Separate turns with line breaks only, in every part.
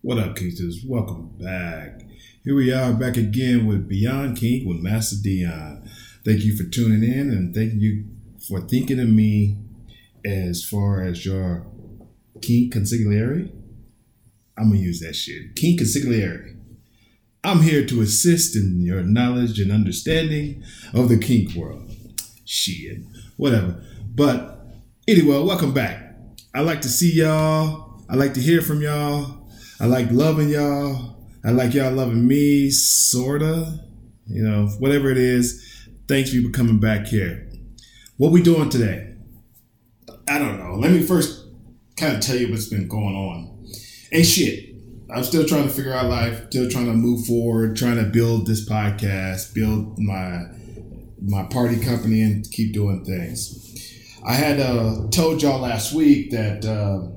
What up, Kinksters? Welcome back. Here we are back again with Beyond Kink with Master Dion. Thank you for tuning in and thank you for thinking of me as far as your kink consigliere. I'm gonna use that shit. Kink consigliere. I'm here to assist in your knowledge and understanding of the kink world. Shit, whatever. But anyway, welcome back. I like to see y'all. I like to hear from y'all. I like loving y'all. I like y'all loving me, sorta. You know, whatever it is. Thanks for coming back here. What we doing today? I don't know. Let me first kind of tell you what's been going on. Ain't shit. I'm still trying to figure out life, still trying to move forward, trying to build this podcast, build my my party company, and keep doing things. I had uh, told y'all last week that uh,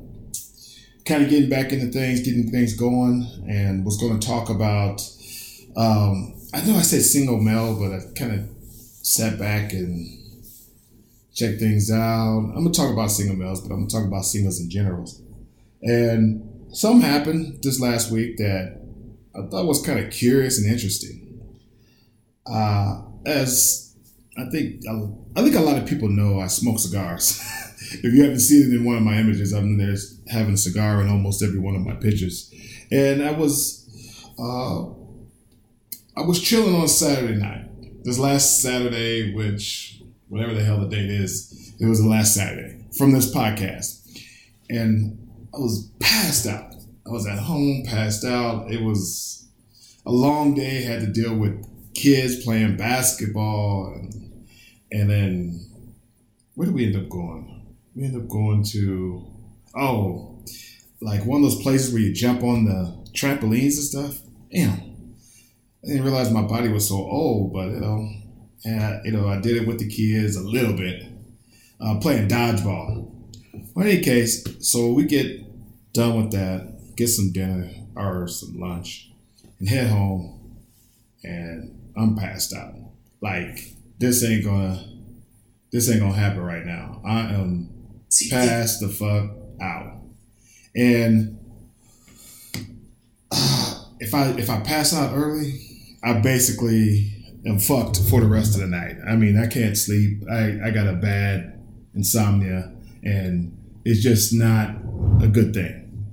kind of getting back into things, getting things going, and was going to talk about. Um, I know I said single male, but I kind of sat back and checked things out. I'm gonna talk about single males, but I'm gonna talk about singles in general. And something happened this last week that I thought was kind of curious and interesting. Uh, as I think I think a lot of people know, I smoke cigars. if you haven't seen it in one of my images, I'm there having a cigar in almost every one of my pictures. And I was, uh, I was chilling on Saturday night. This last Saturday, which whatever the hell the date is, it was the last Saturday from this podcast, and I was passed out. I was at home, passed out. It was a long day. Had to deal with kids playing basketball, and and then where did we end up going? We end up going to oh, like one of those places where you jump on the trampolines and stuff. Damn, I didn't realize my body was so old, but you know, and I, you know, I did it with the kids a little bit, uh, playing dodgeball. Well, in any case, so we get done with that, get some dinner or some lunch, and head home, and I'm passed out. Like this ain't gonna, this ain't gonna happen right now. I am pass the fuck out. And if I if I pass out early, I basically am fucked for the rest of the night. I mean, I can't sleep. I, I got a bad insomnia and it's just not a good thing.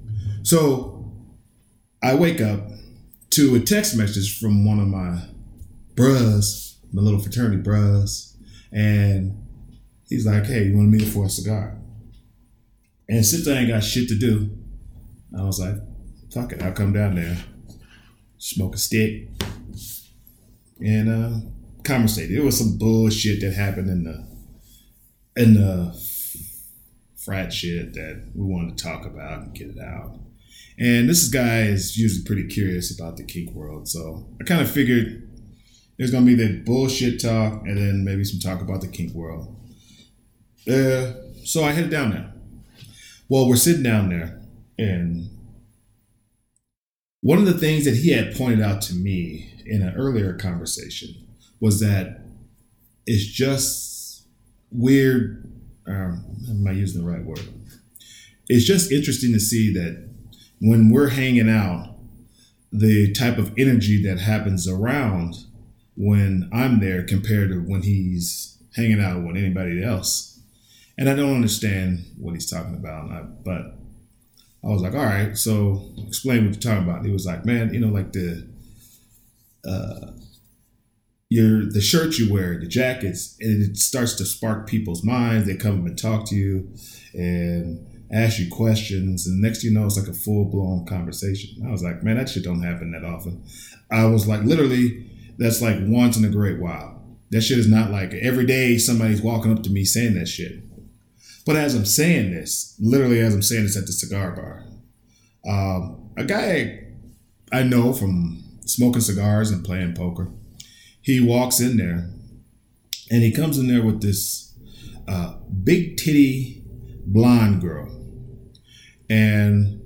So I wake up to a text message from one of my bros, my little fraternity bros, and he's like, "Hey, you want to meet for a cigar?" And since I ain't got shit to do, I was like, fuck it, I'll come down there, smoke a stick, and uh, conversate. It was some bullshit that happened in the in the frat shit that we wanted to talk about and get it out. And this guy is usually pretty curious about the kink world, so I kind of figured there's gonna be that bullshit talk and then maybe some talk about the kink world. Uh, so I headed down there. Well, we're sitting down there, and one of the things that he had pointed out to me in an earlier conversation was that it's just weird. Um, am I using the right word? It's just interesting to see that when we're hanging out, the type of energy that happens around when I'm there compared to when he's hanging out with anybody else and I don't understand what he's talking about. I, but I was like, all right, so explain what you're talking about. And he was like, man, you know, like the uh, your the shirt you wear, the jackets, and it starts to spark people's minds. They come and talk to you and ask you questions, and next you know, it's like a full blown conversation. I was like, man, that shit don't happen that often. I was like, literally, that's like once in a great while. That shit is not like every day somebody's walking up to me saying that shit. But as I'm saying this, literally as I'm saying this at the cigar bar, um, a guy I know from smoking cigars and playing poker, he walks in there and he comes in there with this uh, big titty blonde girl. And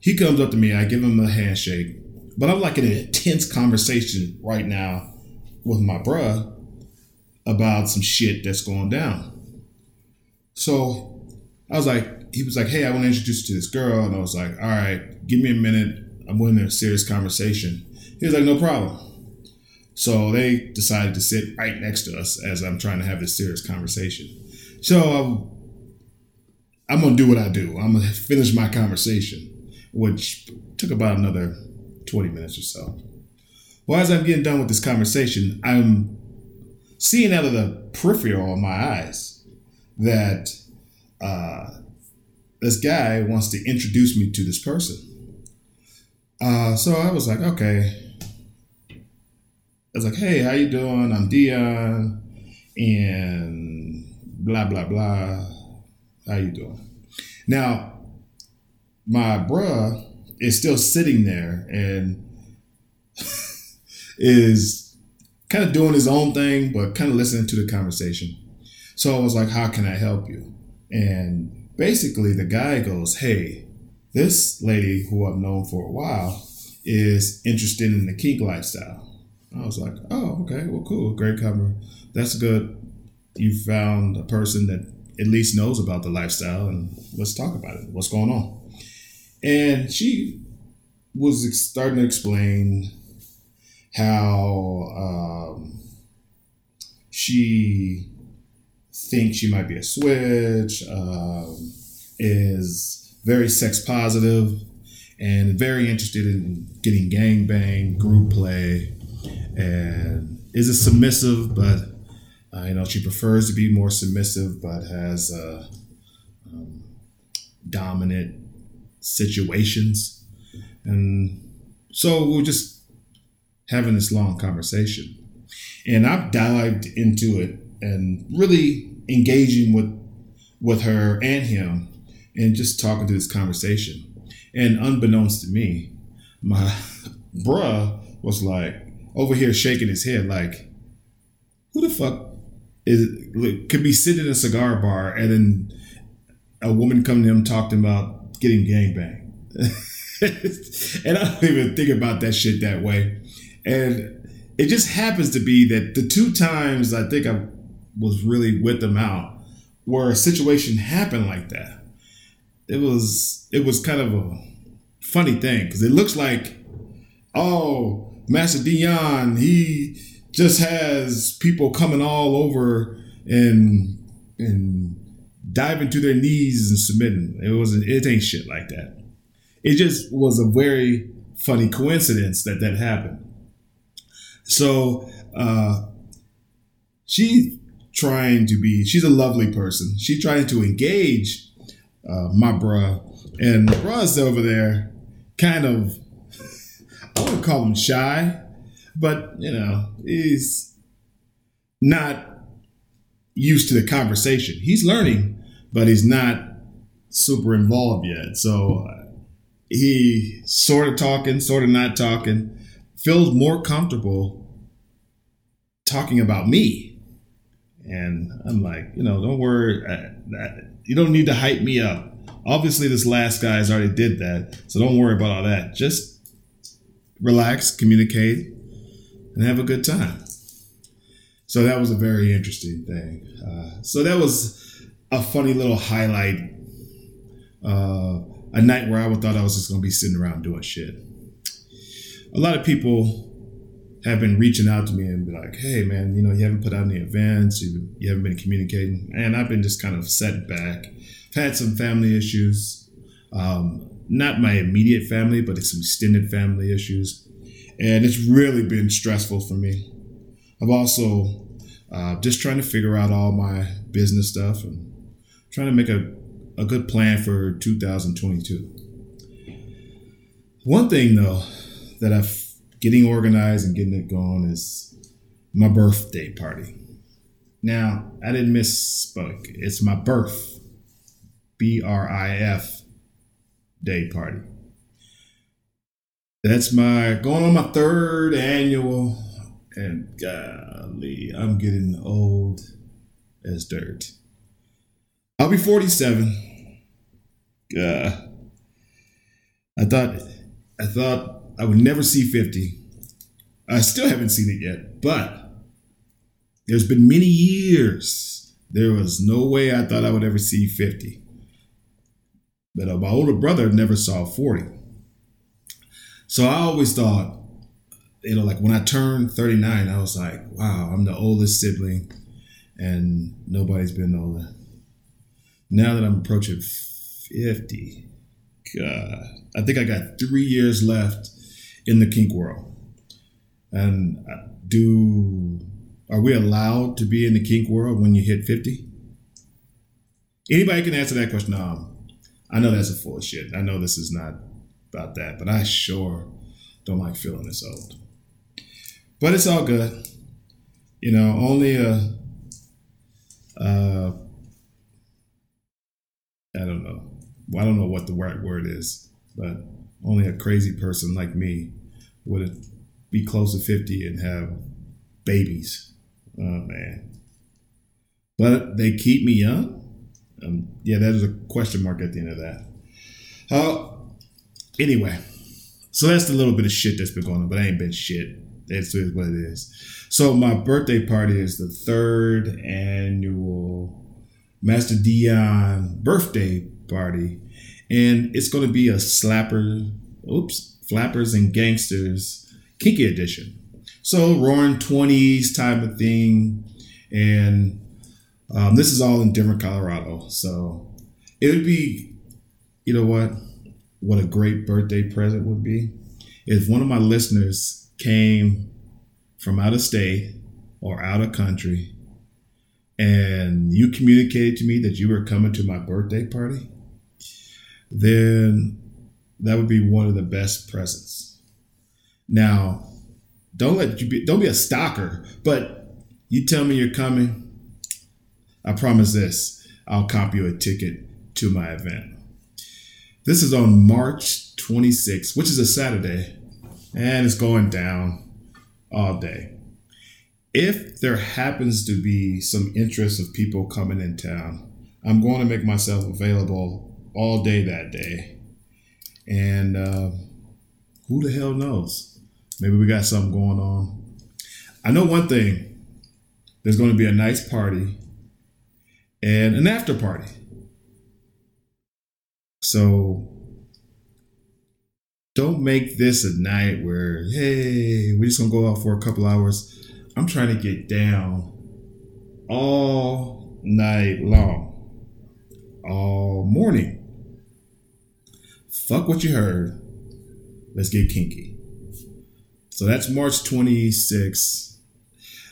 he comes up to me, I give him a handshake, but I'm like in an intense conversation right now with my bruh about some shit that's going down. So I was like, he was like, "Hey, I want to introduce you to this girl," and I was like, "All right, give me a minute. I'm in a serious conversation." He was like, "No problem." So they decided to sit right next to us as I'm trying to have this serious conversation. So um, I'm gonna do what I do. I'm gonna finish my conversation, which took about another 20 minutes or so. Well, as I'm getting done with this conversation, I'm seeing out of the peripheral of my eyes that uh, this guy wants to introduce me to this person. Uh, so I was like, okay. I was like, hey, how you doing? I'm Dion, and blah blah blah. How you doing? Now, my bruh is still sitting there and is kind of doing his own thing, but kind of listening to the conversation. So I was like, how can I help you? And basically, the guy goes, hey, this lady who I've known for a while is interested in the kink lifestyle. I was like, oh, okay, well, cool, great cover. That's good. You found a person that at least knows about the lifestyle, and let's talk about it. What's going on? And she was starting to explain how um, she thinks she might be a switch, um, is very sex positive, and very interested in getting gang bang, group play, and is a submissive, but uh, you know she prefers to be more submissive, but has uh, um, dominant situations, and so we are just having this long conversation, and I've dived into it and really engaging with with her and him, and just talking to this conversation. And unbeknownst to me, my bruh was like over here shaking his head, like, who the fuck is could be sitting in a cigar bar and then a woman come to him talking about getting gangbang. and I don't even think about that shit that way. And it just happens to be that the two times I think I was really with them out where a situation happened like that. It was it was kind of a funny thing because it looks like, oh, Master Dion, he just has people coming all over and and diving to their knees and submitting. It wasn't. It ain't shit like that. It just was a very funny coincidence that that happened. So uh, she's trying to be. She's a lovely person. She's trying to engage uh, my bruh, and bruh's over there, kind of. I would call him shy but you know he's not used to the conversation. He's learning, but he's not super involved yet. So uh, he sort of talking, sort of not talking, feels more comfortable talking about me. And I'm like, you know, don't worry. you don't need to hype me up. Obviously, this last guy's already did that. So don't worry about all that. Just relax, communicate, and have a good time. So that was a very interesting thing. Uh, so that was a funny little highlight. Uh, a night where I thought I was just going to be sitting around doing shit. A lot of people have been reaching out to me and be like, "Hey, man, you know, you haven't put out any events, you, you haven't been communicating," and I've been just kind of set back. I've had some family issues, um, not my immediate family, but some extended family issues and it's really been stressful for me. I've also uh, just trying to figure out all my business stuff and trying to make a, a good plan for 2022. One thing though that I'm getting organized and getting it going is my birthday party. Now, I didn't misspoke. It's my birth, B R I F, day party. That's my going on my third annual, and golly, I'm getting old as dirt. I'll be 47. Uh, I thought I thought I would never see 50. I still haven't seen it yet, but there's been many years. There was no way I thought I would ever see 50. But uh, my older brother never saw 40. So I always thought, you know, like when I turned 39, I was like, wow, I'm the oldest sibling and nobody's been older. Now that I'm approaching 50, God, I think I got three years left in the kink world. And uh, do are we allowed to be in the kink world when you hit 50? Anybody can answer that question. No, I know that's a full of shit. I know this is not about that, but I sure don't like feeling this old. But it's all good. You know, only a, uh, I don't know. I don't know what the right word is, but only a crazy person like me would be close to 50 and have babies. Oh, man. But they keep me young? Um, yeah, that is a question mark at the end of that. Uh, anyway, so that's the little bit of shit that's been going on, but I ain't been shit. That's what it is. So my birthday party is the third annual Master Dion birthday party, and it's going to be a slapper, oops, flappers and gangsters kinky edition. So roaring twenties type of thing, and um, this is all in Denver, Colorado. So it would be, you know what, what a great birthday present would be if one of my listeners came from out of state or out of country and you communicated to me that you were coming to my birthday party, then that would be one of the best presents. Now, don't let you be don't be a stalker, but you tell me you're coming, I promise this, I'll copy you a ticket to my event. This is on March 26th, which is a Saturday, and it's going down all day. If there happens to be some interest of people coming in town, I'm going to make myself available all day that day. And uh, who the hell knows? Maybe we got something going on. I know one thing there's going to be a nice party and an after party. So don't make this a night where, hey, we're just gonna go out for a couple hours. I'm trying to get down all night long, all morning. Fuck what you heard. Let's get kinky. So that's March 26th.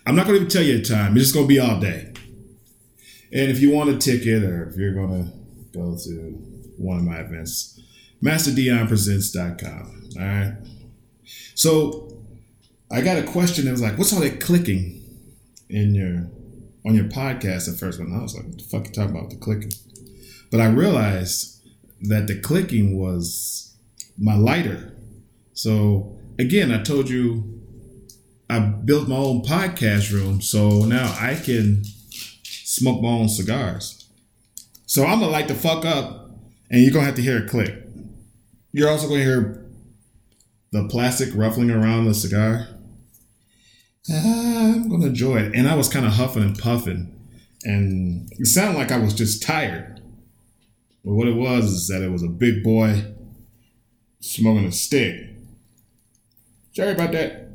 I'm not gonna even tell you the time. It's just gonna be all day. And if you want a ticket or if you're going to go to one of my events, masterdionpresents.com. All right. So I got a question that was like, what's all that clicking in your on your podcast at first? When I was like, what the fuck you talking about the clicking? But I realized that the clicking was my lighter. So again, I told you I built my own podcast room, so now I can smoke my own cigars. So I'm gonna light the fuck up, and you're gonna have to hear it click. You're also gonna hear the plastic ruffling around the cigar. Ah, I'm gonna enjoy it. And I was kind of huffing and puffing, and it sounded like I was just tired. But what it was is that it was a big boy smoking a stick. Sorry about that.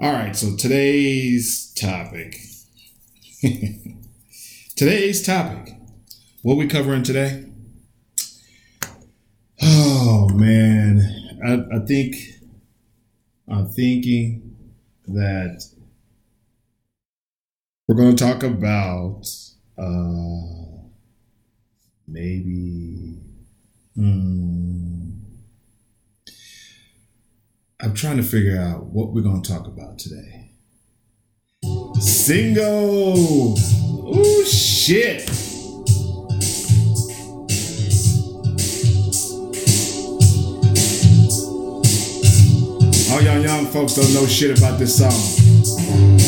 All right, so today's topic Today's topic. What we covering today? Oh man, I, I think I'm thinking that we're going to talk about uh, maybe. Hmm, I'm trying to figure out what we're going to talk about today. Single. Oh shit. All y'all young folks don't know shit about this song.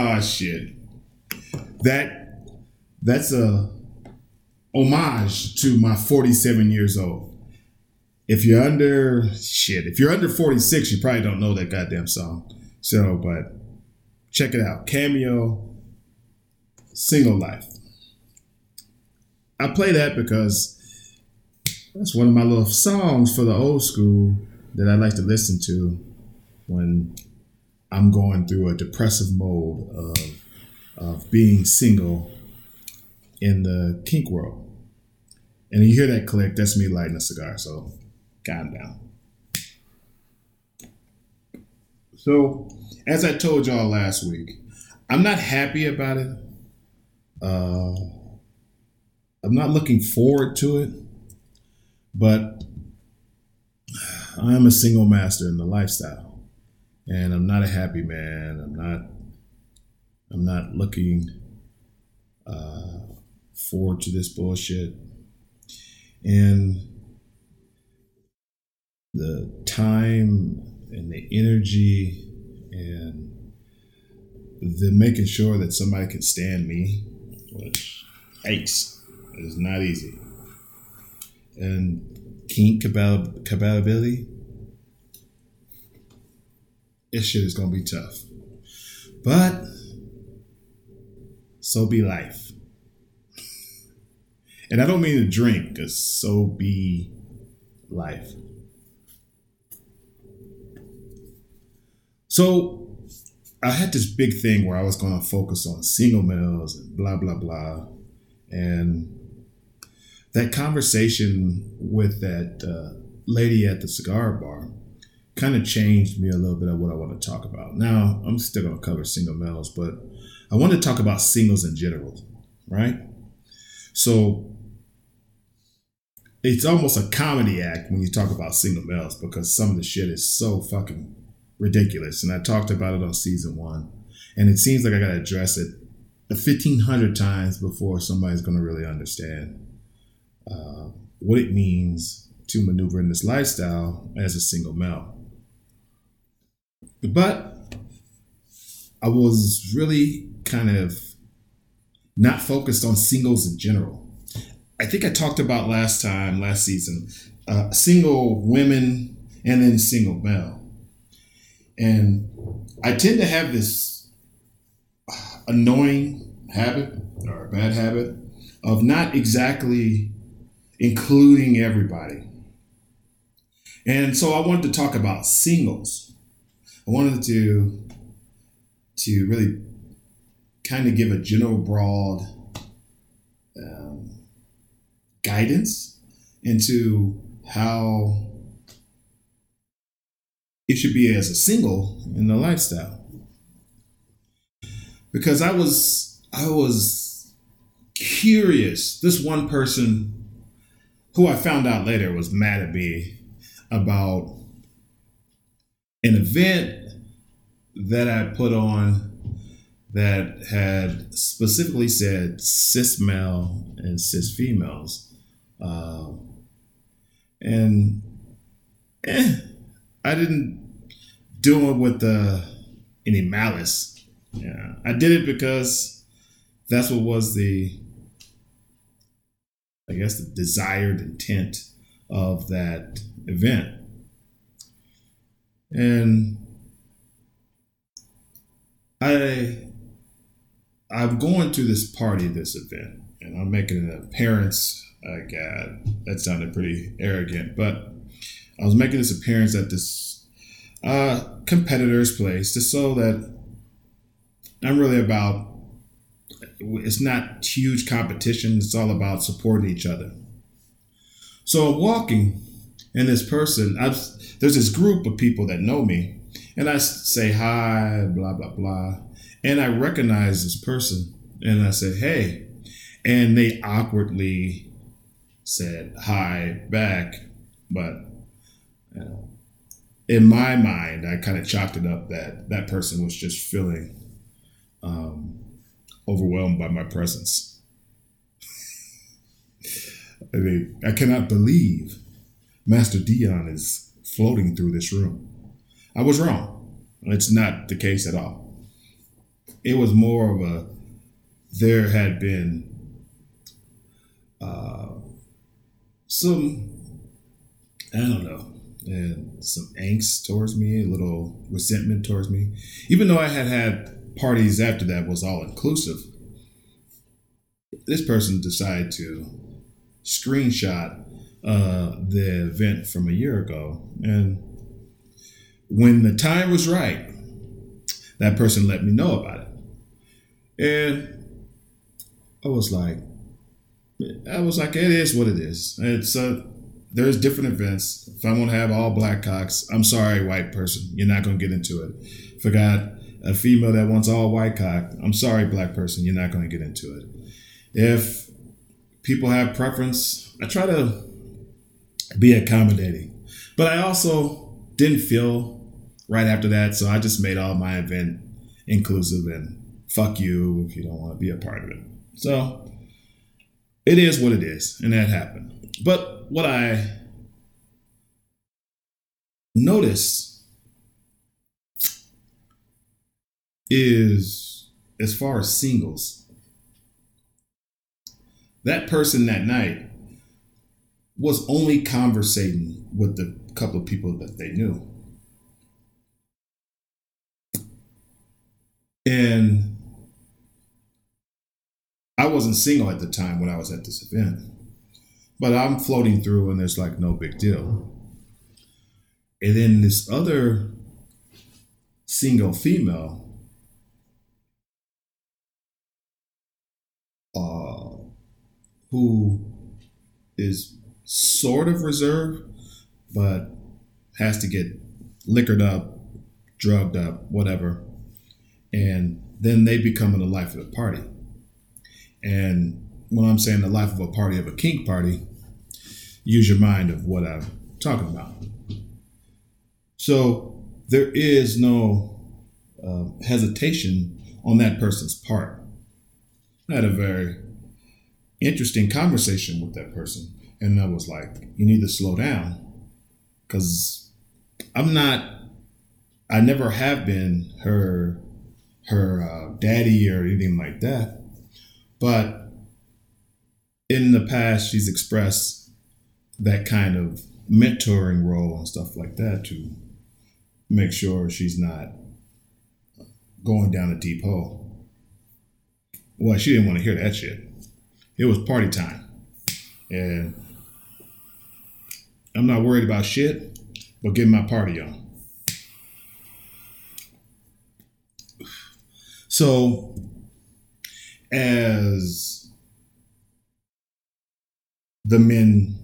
oh shit. That that's a homage to my 47 years old. If you're under shit, if you're under 46, you probably don't know that goddamn song. So, but check it out. Cameo Single Life. I play that because that's one of my little songs for the old school that I like to listen to when I'm going through a depressive mode of, of being single in the kink world. And you hear that click, that's me lighting a cigar. So calm down. So, as I told y'all last week, I'm not happy about it. Uh, I'm not looking forward to it, but I am a single master in the lifestyle, and I'm not a happy man. I'm not. I'm not looking uh, forward to this bullshit, and the time and the energy and the making sure that somebody can stand me, which aches. Is not easy. And kink compatibility, this shit is gonna be tough. But so be life. And I don't mean to drink, because so be life. So I had this big thing where I was to focus on single males and blah, blah, blah. And that conversation with that uh, lady at the cigar bar kind of changed me a little bit of what I want to talk about. Now, I'm still going to cover single males, but I want to talk about singles in general, right? So it's almost a comedy act when you talk about single males because some of the shit is so fucking ridiculous. And I talked about it on season one. And it seems like I got to address it 1500 times before somebody's going to really understand uh, what it means to maneuver in this lifestyle as a single male. But I was really kind of not focused on singles in general. I think I talked about last time, last season, uh, single women and then single male. And I tend to have this annoying habit or bad habit of not exactly including everybody. And so I wanted to talk about singles. I wanted to to really kind of give a general broad um, guidance into how it should be as a single in the lifestyle. Because I was I was curious. This one person who I found out later was mad at me about an event that I put on that had specifically said cis male and cis females. Uh, and eh, I didn't do it with uh, any malice. Yeah, I did it because that's what was the, I guess, the desired intent of that event. And I, I'm going to this party, this event, and I'm making an appearance. God, that sounded pretty arrogant, but I was making this appearance at this uh, competitor's place just so that I'm really about it's not huge competition, it's all about supporting each other. So I'm walking, and this person, I've, there's this group of people that know me, and I say hi, blah, blah, blah. And I recognize this person, and I said, hey. And they awkwardly said hi back, but in my mind, I kind of chalked it up that that person was just feeling um, overwhelmed by my presence. I mean, I cannot believe Master Dion is floating through this room. I was wrong. It's not the case at all. It was more of a there had been uh, some I don't know, and some angst towards me, a little resentment towards me, even though I had had parties after that was all inclusive. This person decided to screenshot uh, the event from a year ago, and when the time was right, that person let me know about it, and I was like, I was like, it is what it is. It's a there's different events. If I want to have all black cocks, I'm sorry, white person, you're not going to get into it. If I got a female that wants all white cock, I'm sorry, black person, you're not going to get into it. If people have preference, I try to be accommodating, but I also didn't feel right after that, so I just made all my event inclusive and fuck you if you don't want to be a part of it. So it is what it is, and that happened. But what I notice is as far as singles, that person that night was only conversating with the couple of people that they knew. And I wasn't single at the time when I was at this event. But I'm floating through and there's like no big deal. And then this other single female uh, who is sort of reserved, but has to get liquored up, drugged up, whatever. And then they become in the life of the party. And when I'm saying the life of a party of a kink party, use your mind of what I'm talking about. So there is no uh, hesitation on that person's part. I had a very interesting conversation with that person, and I was like, "You need to slow down," because I'm not. I never have been her her uh, daddy or anything like that, but in the past, she's expressed that kind of mentoring role and stuff like that to make sure she's not going down a deep hole. Well, she didn't want to hear that shit. It was party time. And I'm not worried about shit, but getting my party on. So, as the men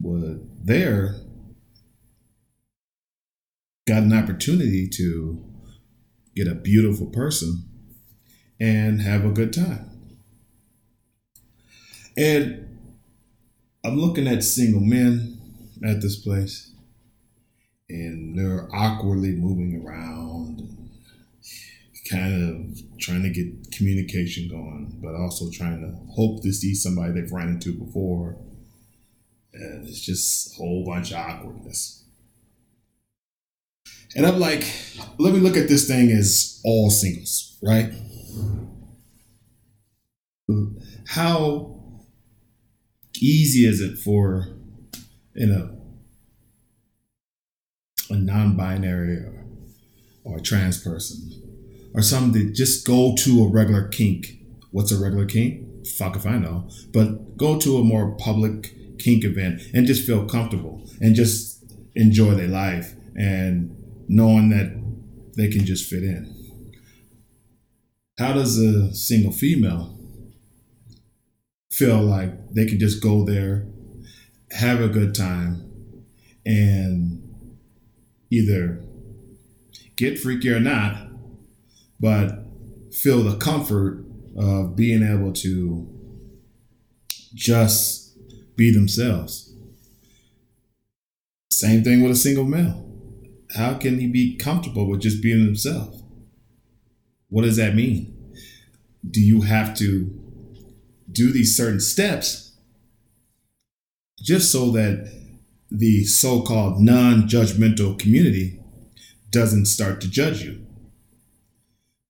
were there got an opportunity to get a beautiful person and have a good time. And I'm looking at single men at this place, and they're awkwardly moving around, kind of trying to get communication going, but also trying to hope to see somebody they've run into before and it's just a whole bunch of awkwardness. And I'm like, let me look at this thing as all singles, right? How easy is it for you know a non-binary or, or a trans person or something to just go to a regular kink? What's a regular kink? Fuck if I know. But go to a more public kink event and just feel comfortable and just enjoy their life and knowing that they can just fit in. How does a single female feel like they can just go there, have a good time, and either get freaky or not, but feel the comfort of being able to just be themselves. Same thing with a single male. How can he be comfortable with just being himself? What does that mean? Do you have to do these certain steps just so that the so called non judgmental community doesn't start to judge you.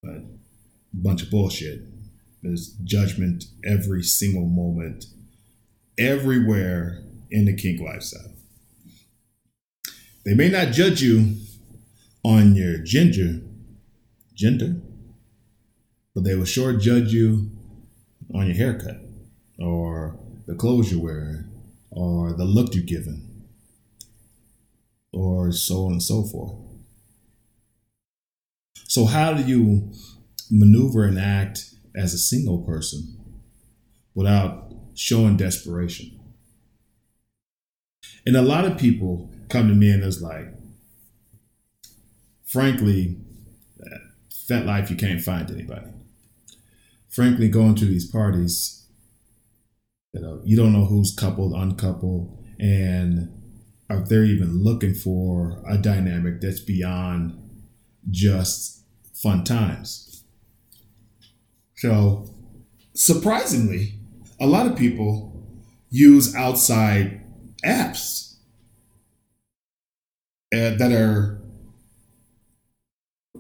But bunch of bullshit. There's judgment every single moment, everywhere in the kink lifestyle. They may not judge you on your gender, gender, but they will sure judge you on your haircut or the clothes you're wearing or the look you're giving or so on and so forth. So, how do you maneuver and act as a single person without showing desperation? And a lot of people come to me and it's like, frankly, FetLife, you can't find anybody. Frankly, going to these parties, you know, you don't know who's coupled, uncoupled, and if they're even looking for a dynamic that's beyond just fun times. So, surprisingly, a lot of people use outside apps uh, that are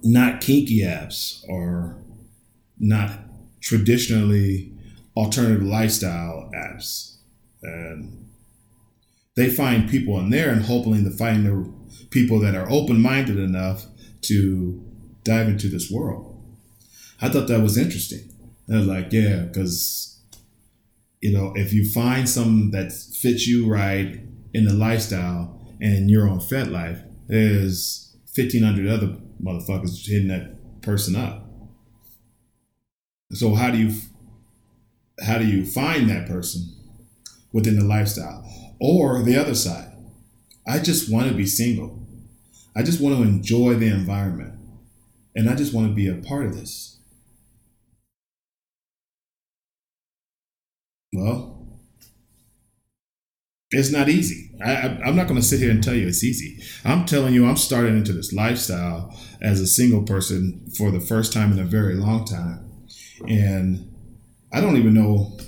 not kinky apps or not traditionally alternative lifestyle apps. And they find people in there and hoping to find the people that are open minded enough to dive into this world. I thought that was interesting. And I was like, yeah, because you know, if you find something that fits you right in the lifestyle and you're on FetLife, there's 1,500 other motherfuckers hitting that person up. So how do you how do you find that person within the lifestyle? Or the other side, I just want to be single. I just want to enjoy the environment. And I just want to be a part of this. Well, it's not easy. I, am not going to sit here and tell you it's easy. I'm telling you, I'm starting into this lifestyle as a single person for the first time in a very long time. And I don't even know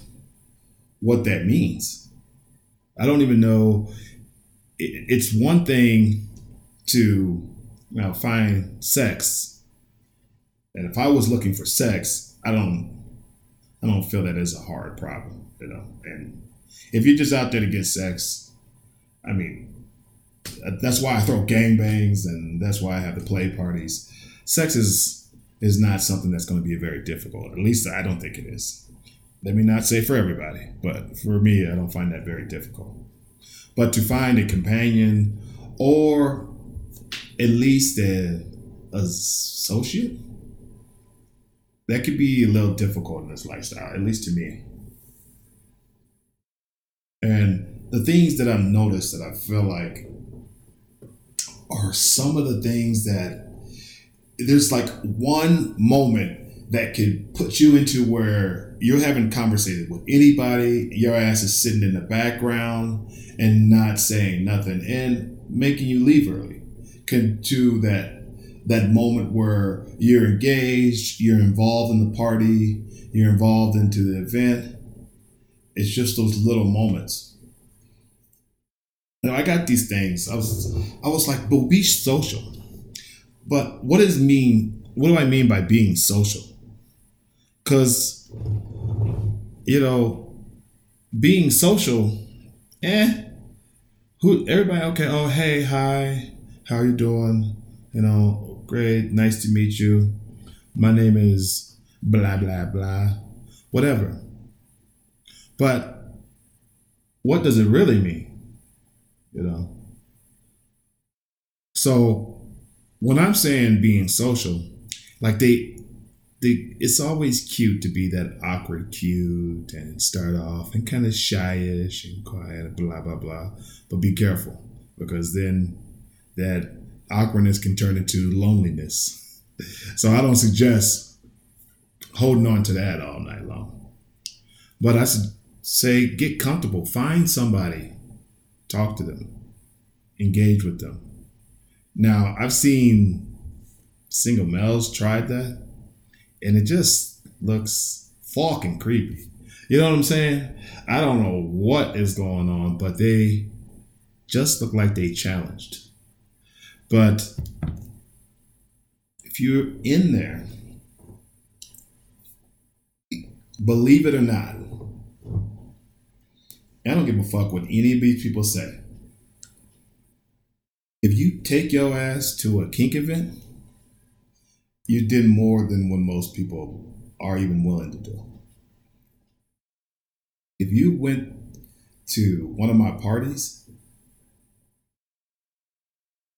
what that means. I don't even know. It's one thing to you know, find sex. And if I was looking for sex, I don't I don't feel that is a hard problem, you know. And if you're just out there to get sex, I mean, that's why I throw gangbangs and that's why I have the play parties. Sex is is not something that's going to be very difficult. At least I don't think it is. Let me not say for everybody, but for me, I don't find that very difficult. But to find a companion or at least a, a associate, that could be a little difficult in this lifestyle, at least to me. And the things that I've noticed that I feel like are some of the things that there's like one moment that could put you into where you're having conversated with anybody, your ass is sitting in the background and not saying nothing and making you leave early. Can do that that moment where you're engaged, you're involved in the party, you're involved into the event, it's just those little moments. Now I got these things. I was I was like, but be social. But what does mean? What do I mean by being social? Because you know, being social, eh? Who everybody okay? Oh hey hi, how you doing? You know, great, nice to meet you. My name is blah blah blah, whatever. But what does it really mean? You know? So when I'm saying being social, like they they it's always cute to be that awkward cute and start off and kind of shyish and quiet, blah blah blah. But be careful because then that awkwardness can turn into loneliness. So I don't suggest holding on to that all night long. But I say get comfortable. Find somebody, talk to them, engage with them. Now, I've seen single males tried that, and it just looks fucking creepy. You know what I'm saying? I don't know what is going on, but they just look like they challenged. But if you're in there, believe it or not, I don't give a fuck what any of these people say. If you take your ass to a kink event, you did more than what most people are even willing to do. If you went to one of my parties,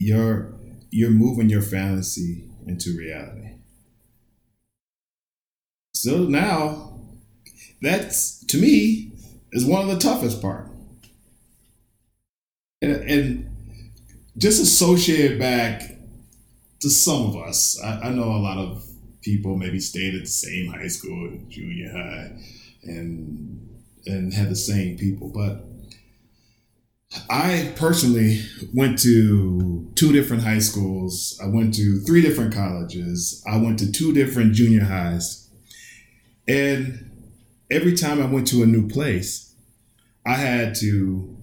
you're you're moving your fantasy into reality. So now that's to me is one of the toughest part. And, and just associate back to some of us. I, I, know a lot of people maybe stayed at the same high school junior high and and had the same people, but I personally went to two different high schools. I went to three different colleges. I went to two different junior highs. And every time I went to a new place, I had to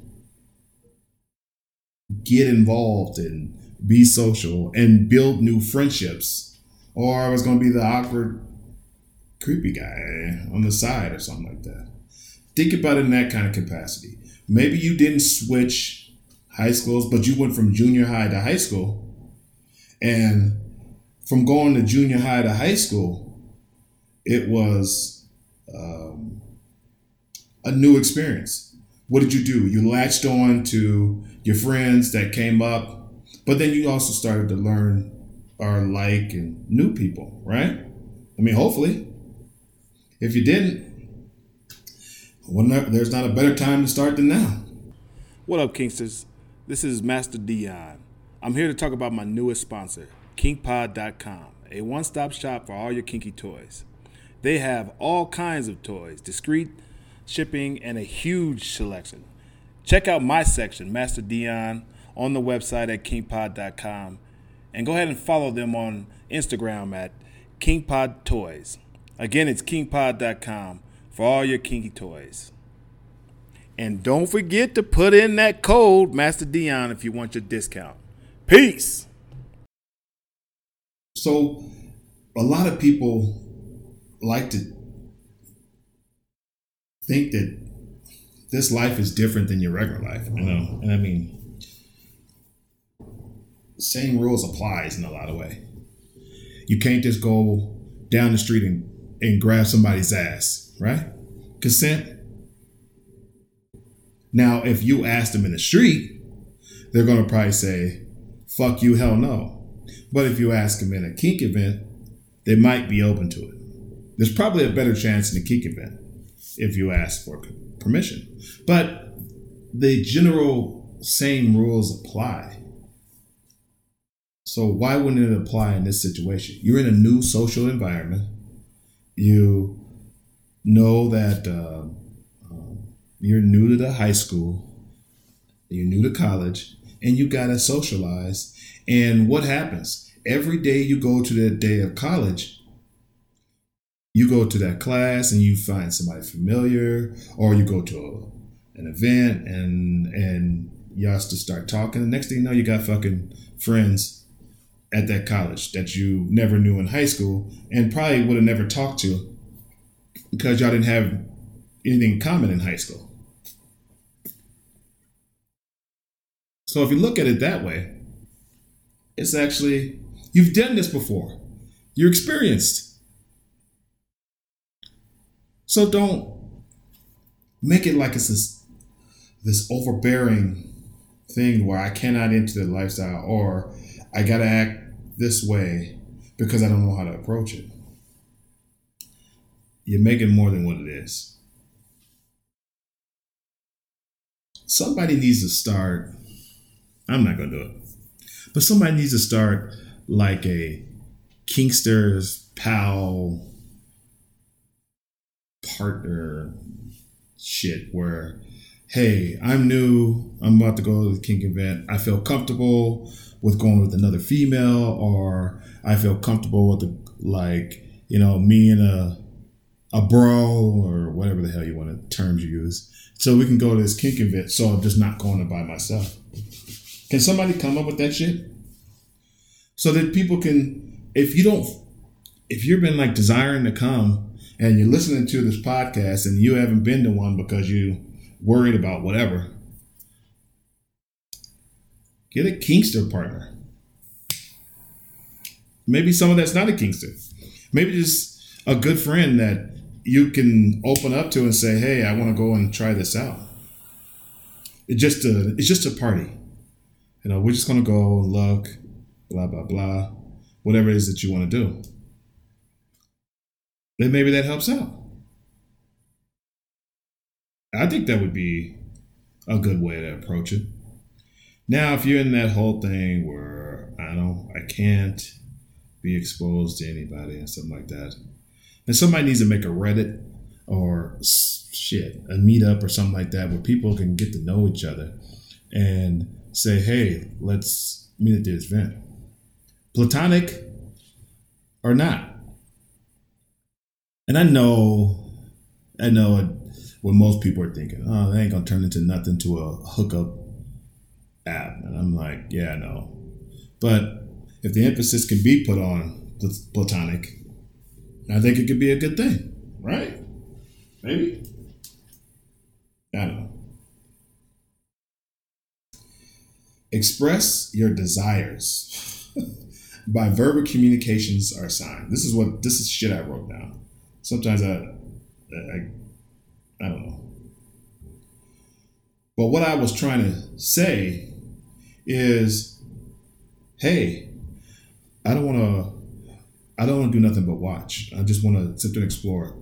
get involved and be social and build new friendships. Or I was going to be the awkward, creepy guy on the side or something like that. Think about it in that kind of capacity maybe you didn't switch high schools, but you went from junior high to high school. And from going to junior high to high school, it was um, a new experience. What did you do? You latched on to your friends that came up, but then you also started to learn or like and new people, right? I mean, hopefully. If you didn't, there's not a better time to start than now.
What up, Kinksters? This is Master Dion. I'm here to talk about my newest sponsor, KinkPod.com, a one stop shop for all your kinky toys. They have all kinds of toys, discreet shipping, and a huge selection. Check out my section, Master Dion, on the website at KinkPod.com, and go ahead and follow them on Instagram at KinkPod Toys. Again, it's KinkPod.com for all your kinky toys. And don't forget to put in that code Master Dion if you want your discount. Peace.
So, a lot of people like to think that this life is different than your regular life, you know. And I mean, same rules applies in a lot of way. You can't just go down the street and, and grab somebody's ass right? Consent. Now, if you ask them in the street, they're going to probably say, fuck you, hell no. But if you ask them in a kink event, they might be open to it. There's probably a better chance in a kink event if you ask for permission. But the general same rules apply. So why wouldn't it apply in this situation? You're in a new social environment. You know that uh, uh, you're new to the high school, you're new to college, and you got to socialize. And what happens? Every day you go to that day of college, you go to that class and you find somebody familiar, or you go to a, an event and and y'all to start talking. The next thing you know, you got fucking friends at that college that you never knew in high school and probably would have never talked to because y'all didn't have anything in common in high school. So if you look at it that way, it's actually, you've done this before. You're experienced. So don't make it like it's this, this overbearing thing where I cannot enter the lifestyle or I got to act this way because I don't know how to approach it you're making more than what it is. Somebody needs to start. I'm not to do it, but somebody needs to start like a Kinksters pal partner shit where hey, I'm new. I'm about to go to the kink event. I feel comfortable with going with another female, or I feel comfortable with the like, you know, me and a a bro or whatever the hell you want to terms you use. So we can go to this kink event. So I'm just not going to by myself. Can somebody come up with that shit? So that people can, if you don't, if you've been like desiring to come and you're listening to this podcast and you haven't been to one because you worried about whatever, get a Kinkster partner. Maybe someone that's not a Kinkster. Maybe just a good friend that you can open up to and say, "Hey, I want to go and try this out." It's just a it's just a party. You know, we're just gonna go look, blah blah blah, whatever it is that you want to do. Then maybe that helps out. I think that would be a good way to approach it. Now, if you're in that whole thing where I don't, I can't be exposed to anybody and something like that, and somebody needs to make a Reddit or shit, a meetup or something like that where people can get to know each other and say, hey, let's meet at this event. Platonic or not. And I know, I know what most people are thinking. Oh, they ain't gonna turn into nothing to a hookup app. And I'm like, yeah, know. But if the emphasis can be put on platonic, I think it could be a good thing, right? Maybe. I don't know. Express your desires by verbal communications are signed. This is what this is shit I wrote down. Sometimes I, I, I don't know. But what I was trying to say is, hey, I don't want to, I don't want to do nothing but watch. I just want to sit there and explore.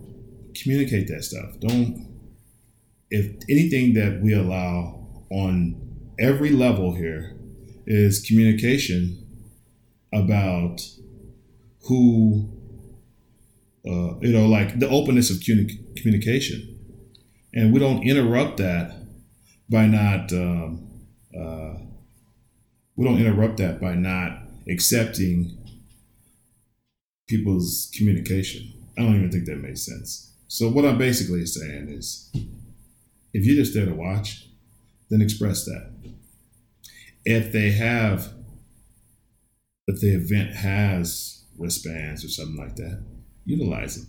Communicate that stuff. Don't if anything that we allow on every level here is communication about who uh, you know like the openness of communication and we don't interrupt that by not um, uh, we don't interrupt that by not accepting people's communication i don't even think that makes sense so what i'm basically saying is if you're just there to watch, then express that. If they have, if the event has wristbands or something like that, utilize it.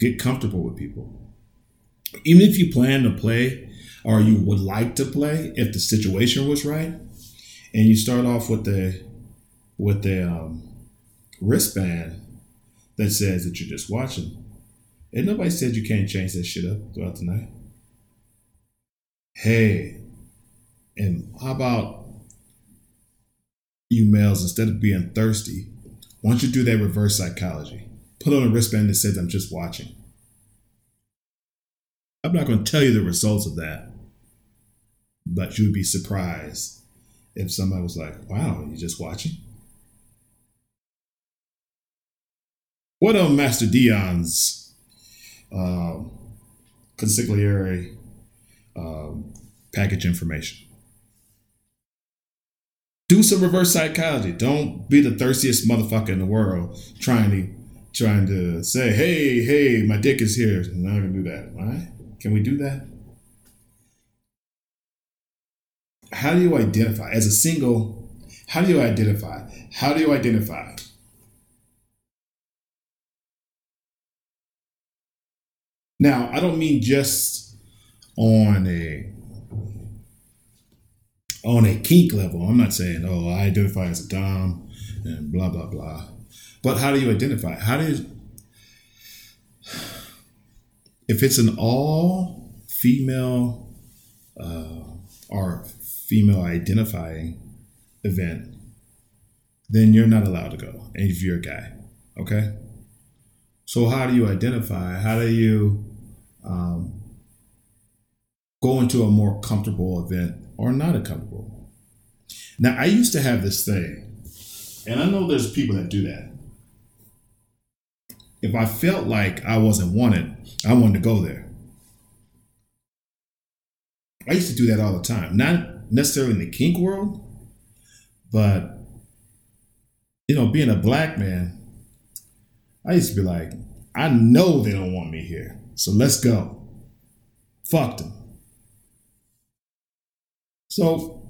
Get comfortable with people. Even if you plan to play or you would like to play, if the situation was right, and you start off with the with the um, wristband that says that you're just watching, and nobody said you can't change that shit up throughout the night. Hey, and how about you males, instead of being thirsty, why don't you do that reverse psychology? Put on a wristband that says, I'm just watching. I'm not going to tell you the results of that, but you would be surprised if somebody was like, wow, you're just watching? What on Master Dion's um, consigliere um, package information. Do some reverse psychology. Don't be the thirstiest motherfucker in the world trying to trying to say, "Hey, hey, my dick is here." I'm not gonna do that. All right? Can we do that? How do you identify as a single? How do you identify? How do you identify Now, I don't mean just on a on a kink level. I'm not saying, oh, I identify as a dom and blah blah blah. But how do you identify? How do you if it's an all female uh, or female identifying event, then you're not allowed to go. If you're a guy, okay. So how do you identify? How do you um, go into a more comfortable event or not a comfortable. Now, I used to have this thing, and I know there's people that do that. If I felt like I wasn't wanted, I wanted to go there. I used to do that all the time, not necessarily in the kink world, but you know, being a black man, I used to be like, I know they don't want me here. So let's go. Fuck them. So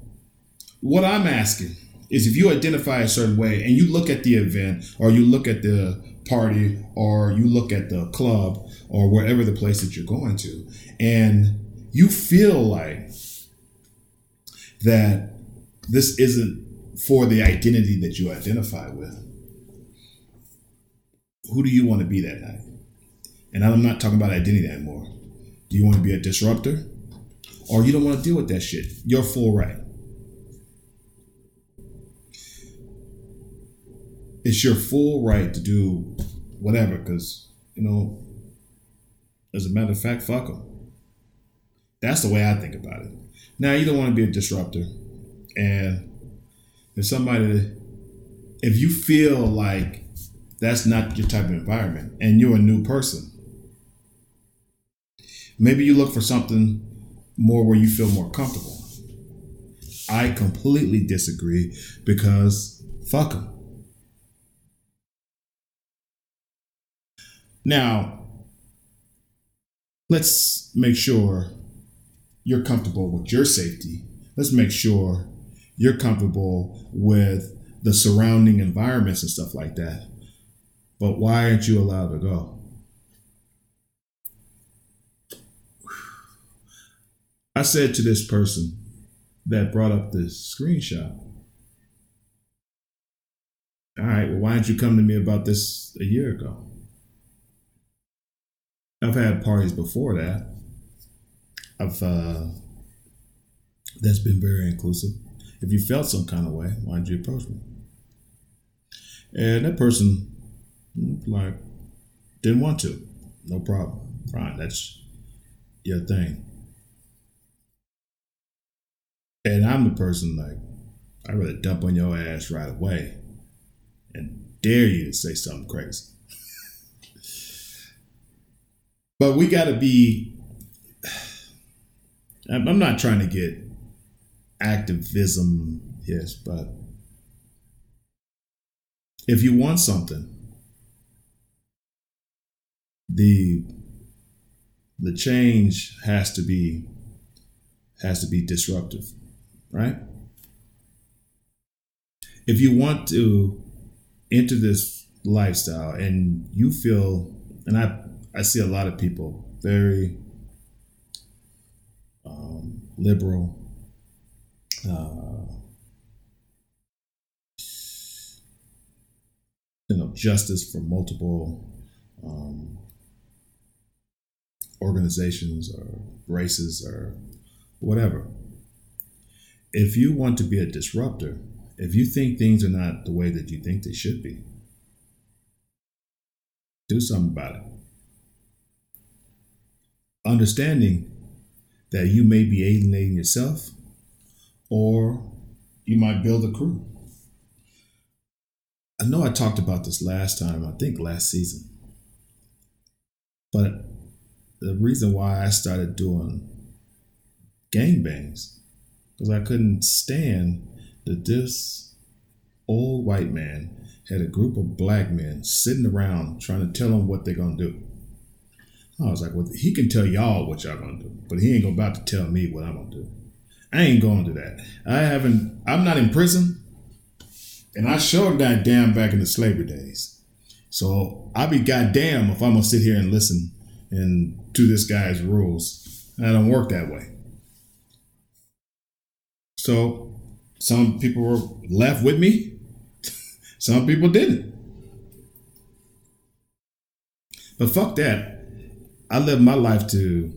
what I'm asking is if you identify a certain way and you look at the event or you look at the party or you look at the club or wherever the place that you're going to and you feel like that this isn't for the identity that you identify with who do you want to be that night and i'm not talking about identity anymore. Do you want to be a disruptor? Or you don't want to deal with that shit. You're full right. It's your full right to do whatever because you know as a matter of fact fuck them that's the way i think about it. Now you don't want to be a disruptor. And if somebody if you feel like that's not your type of environment and you're a new person maybe you look for something more where you feel more comfortable i completely disagree because fuck them Now, let's make sure you're comfortable with your safety. Let's make sure you're comfortable with the surrounding environments and stuff like that. But why aren't you allowed to go? I said to this person that brought up this screenshot, all right, well, why didn't you come to me about this a year ago? I've had parties before that. I've uh, that's been very inclusive. If you felt some kind of way, why did you approach me? And that person, like, didn't want to. No problem. Fine, that's your thing. And I'm the person like, I'd rather dump on your ass right away and dare you to say something crazy. But we got to be. I'm not trying to get activism, yes, but if you want something, the the change has to be has to be disruptive, right? If you want to enter this lifestyle and you feel and I I see a lot of people very um, liberal, uh, you know, justice for multiple um, organizations or races or whatever. If you want to be a disruptor, if you think things are not the way that you think they should be, do something about it understanding that you may be alienating yourself or you might build a crew. I know I talked about this last time, I think last season. But the reason why I started doing gangbangs was I couldn't stand that this old white man had a group of black men sitting around trying to tell him what they're going to do. I was like, well, he can tell y'all what y'all gonna do, but he ain't about to tell me what I'm gonna do. I ain't going to that. I haven't. I'm not in prison, and I showed that damn back in the slavery days. So I'll be goddamn if I'm gonna sit here and listen and to this guy's rules. I don't work that way. So some people were left with me. some people didn't. But fuck that. I live my life to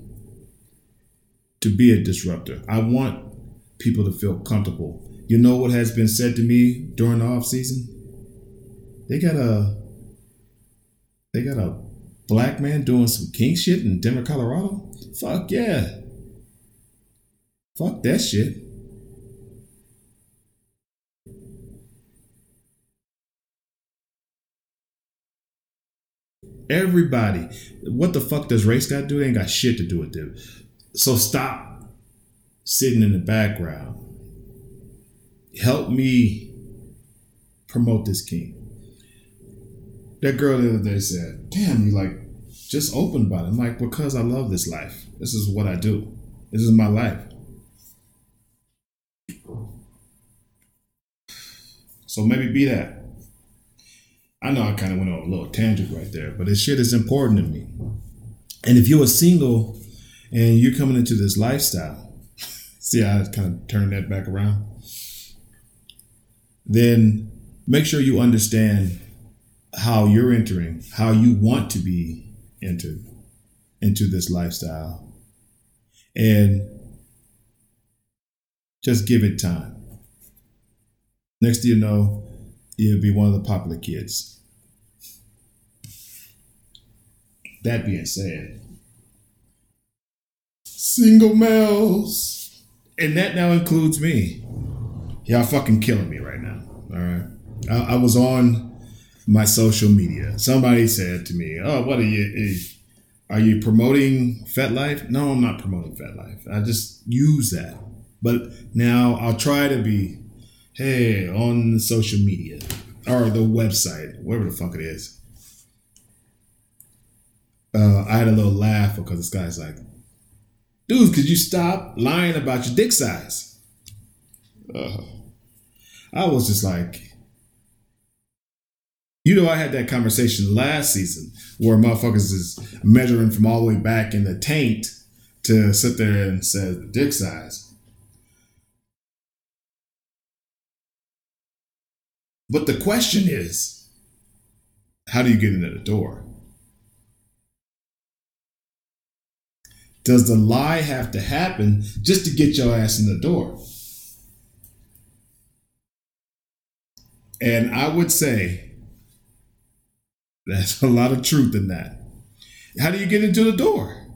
to be a disruptor. I want people to feel comfortable. You know what has been said to me during the off season? They got a they got a black man doing some kink shit in Denver, Colorado. Fuck yeah. Fuck that shit. Everybody. What the fuck does race got to do? They ain't got shit to do with it. So stop sitting in the background. Help me promote this kink. That girl the other day said, Damn, you like just open about it. I'm like, because I love this life. This is what I do. This is my life. So maybe be that. I know I kind of went on a little tangent right there, but this shit is important to me. And if you're a single and you're coming into this lifestyle, see I kind of turned that back around? Then make sure you understand how you're entering, how you want to be entered into this lifestyle. And just give it time. Next thing you know, you'll be one of the popular kids. That being said, single males, and that now includes me. Y'all fucking killing me right now. All right. I, I was on my social media. Somebody said to me, "Oh, what are you? Eh, are you promoting FetLife?" No, I'm not promoting FetLife. I just use that. But now I'll try to be, hey, on social media or the website, whatever the fuck it is. Uh, I had a little laugh because this guy's like, dude, could you stop lying about your dick size? Uh, I was just like, you know, I had that conversation last season where motherfuckers is measuring from all the way back in the taint to sit there and say dick size. But the question is, how do you get into the door? Does the lie have to happen just to get your ass in the door? And I would say that's a lot of truth in that. How do you get into the door?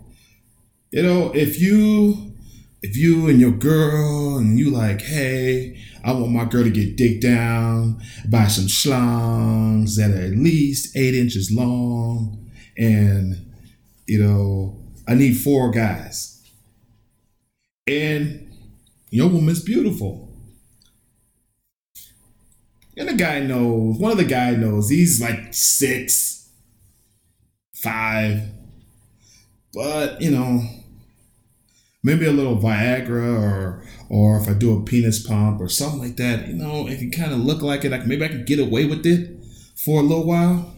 You know, if you if you and your girl and you like, hey, I want my girl to get dick down, buy some schlongs that are at least eight inches long, and you know, I need four guys. And your woman's beautiful. And the guy knows, one of the guy knows he's like six, five, but you know, maybe a little Viagra or or if I do a penis pump or something like that, you know, it can kind of look like it. Like maybe I can get away with it for a little while.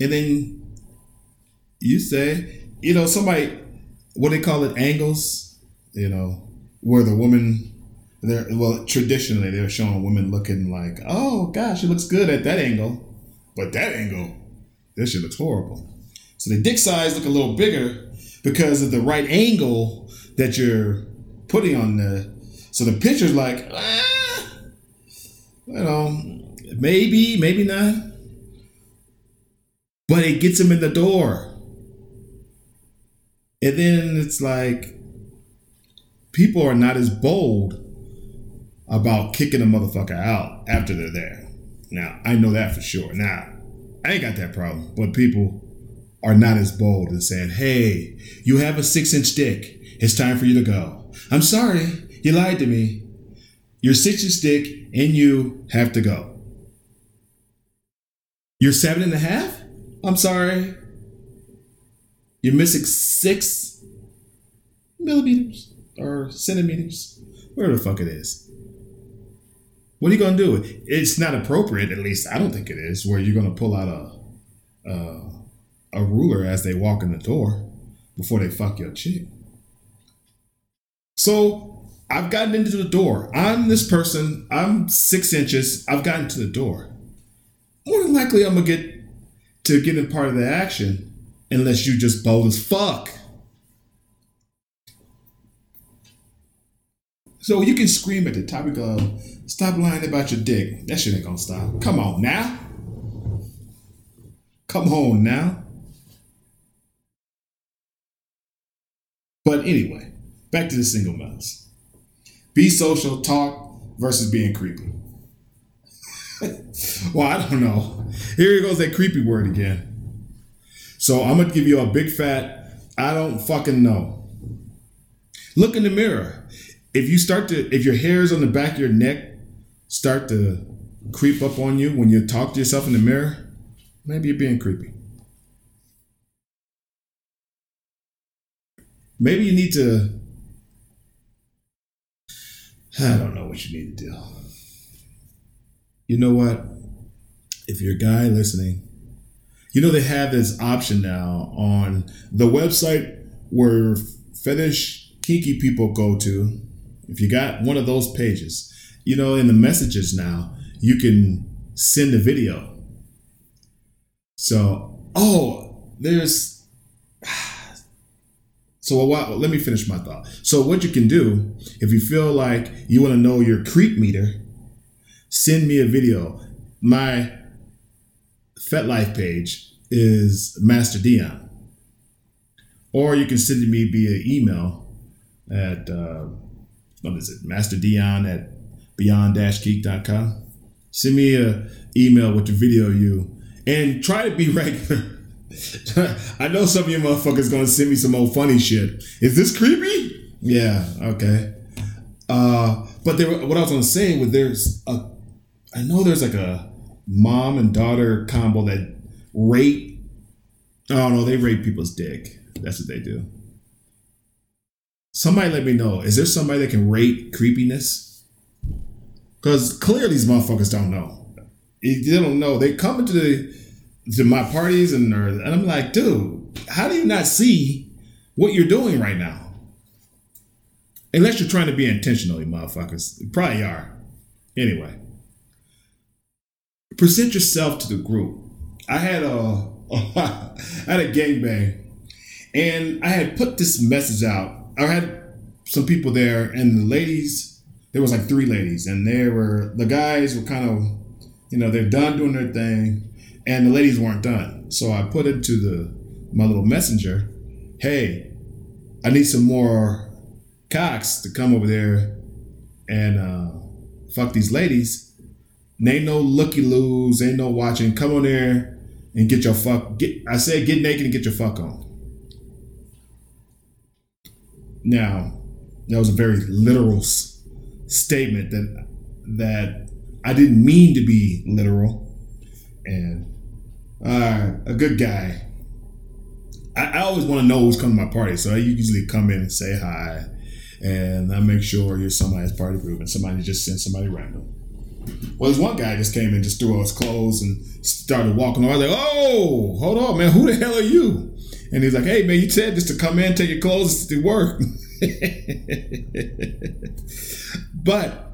And then you say, you know, somebody, what they call it, angles, you know, where the woman, they're, well, traditionally they're showing women looking like, oh gosh, it looks good at that angle, but that angle, this shit looks horrible. So the dick size look a little bigger because of the right angle that you're putting on the. So the picture's like, ah, you know, maybe, maybe not, but it gets them in the door. And then it's like people are not as bold about kicking a motherfucker out after they're there. Now, I know that for sure. Now, I ain't got that problem, but people are not as bold and saying, hey, you have a six inch dick. It's time for you to go. I'm sorry, you lied to me. You're six inch dick and you have to go. You're seven and a half? I'm sorry. You're missing six millimeters or centimeters, whatever the fuck it is. What are you gonna do? It's not appropriate, at least I don't think it is, where you're gonna pull out a, a a ruler as they walk in the door before they fuck your chick. So I've gotten into the door. I'm this person. I'm six inches. I've gotten to the door. More than likely, I'm gonna get to get in part of the action unless you just bold as fuck. So you can scream at the top of stop lying about your dick. That shit ain't gonna stop. Come on now. Come on now. But anyway, back to the single mouse. Be social, talk versus being creepy. well, I don't know. Here goes that creepy word again. So I'm gonna give you a big fat, I don't fucking know. Look in the mirror. If you start to, if your hairs on the back of your neck start to creep up on you when you talk to yourself in the mirror, maybe you're being creepy. Maybe you need to I don't know what you need to do. You know what? If you're a guy listening, you know they have this option now on the website where fetish kinky people go to. If you got one of those pages, you know, in the messages now, you can send a video. So, oh, there's. So what, let me finish my thought. So what you can do, if you feel like you want to know your creep meter, send me a video. My FetLife page is Master Dion. Or you can send me via email at, uh, what is it, Master Dion at beyond-geek.com. Send me a email with the video you, and try to be regular. I know some of you motherfuckers gonna send me some old funny shit. Is this creepy? Yeah, okay. Uh, but there, what I was gonna say was there's a, I know there's like a mom and daughter combo that rape. Oh no, they rape people's dick. That's what they do. Somebody let me know. Is there somebody that can rate creepiness? Because clearly these motherfuckers don't know. They don't know. They come into the to my parties and and I'm like, dude, how do you not see what you're doing right now? Unless you're trying to be intentional, you motherfuckers. You probably are. Anyway, present yourself to the group. I had a I had a gangbang, and I had put this message out. I had some people there, and the ladies. There was like three ladies, and they were the guys were kind of, you know, they're done doing their thing, and the ladies weren't done. So I put into the my little messenger, hey, I need some more cocks to come over there and uh, fuck these ladies. Ain't no looky loos, ain't no watching. Come on there and get your fuck. Get I said get naked and get your fuck on. Now, that was a very literal s- statement that that I didn't mean to be literal, and uh, a good guy. I, I always want to know who's coming to my party, so I usually come in and say hi, and I make sure you're somebody's party group, and somebody just sent somebody random. Well, this one guy just came in, just threw all his clothes and started walking. I was like, "Oh, hold on, man, who the hell are you?" And he's like, "Hey, man, you said just to come in, take your clothes to work." but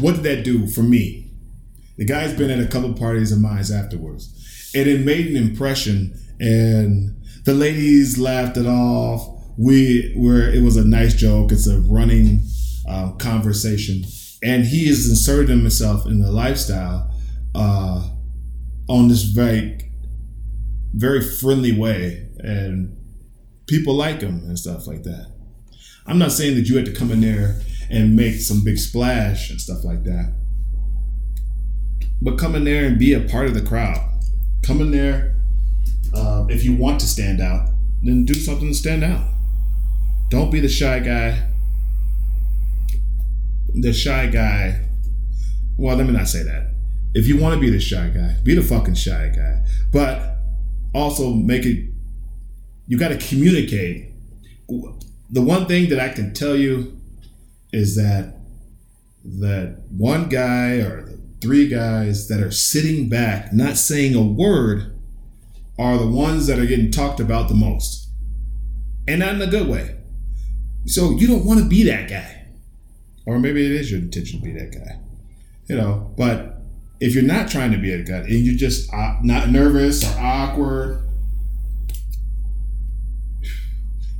what did that do for me? The guy's been at a couple parties of mine afterwards, and it made an impression. And the ladies laughed it off. We were it was a nice joke. It's a running uh, conversation, and he has inserted himself in the lifestyle uh, on this very very friendly way, and people like him and stuff like that. I'm not saying that you had to come in there and make some big splash and stuff like that. But come in there and be a part of the crowd. Come in there. Uh, if you want to stand out, then do something to stand out. Don't be the shy guy. The shy guy. Well, let me not say that. If you want to be the shy guy, be the fucking shy guy. But also make it, you got to communicate. The one thing that I can tell you is that that one guy or the three guys that are sitting back, not saying a word, are the ones that are getting talked about the most. And not in a good way. So you don't want to be that guy. Or maybe it is your intention to be that guy. You know, but if you're not trying to be a guy and you're just uh, not nervous or awkward,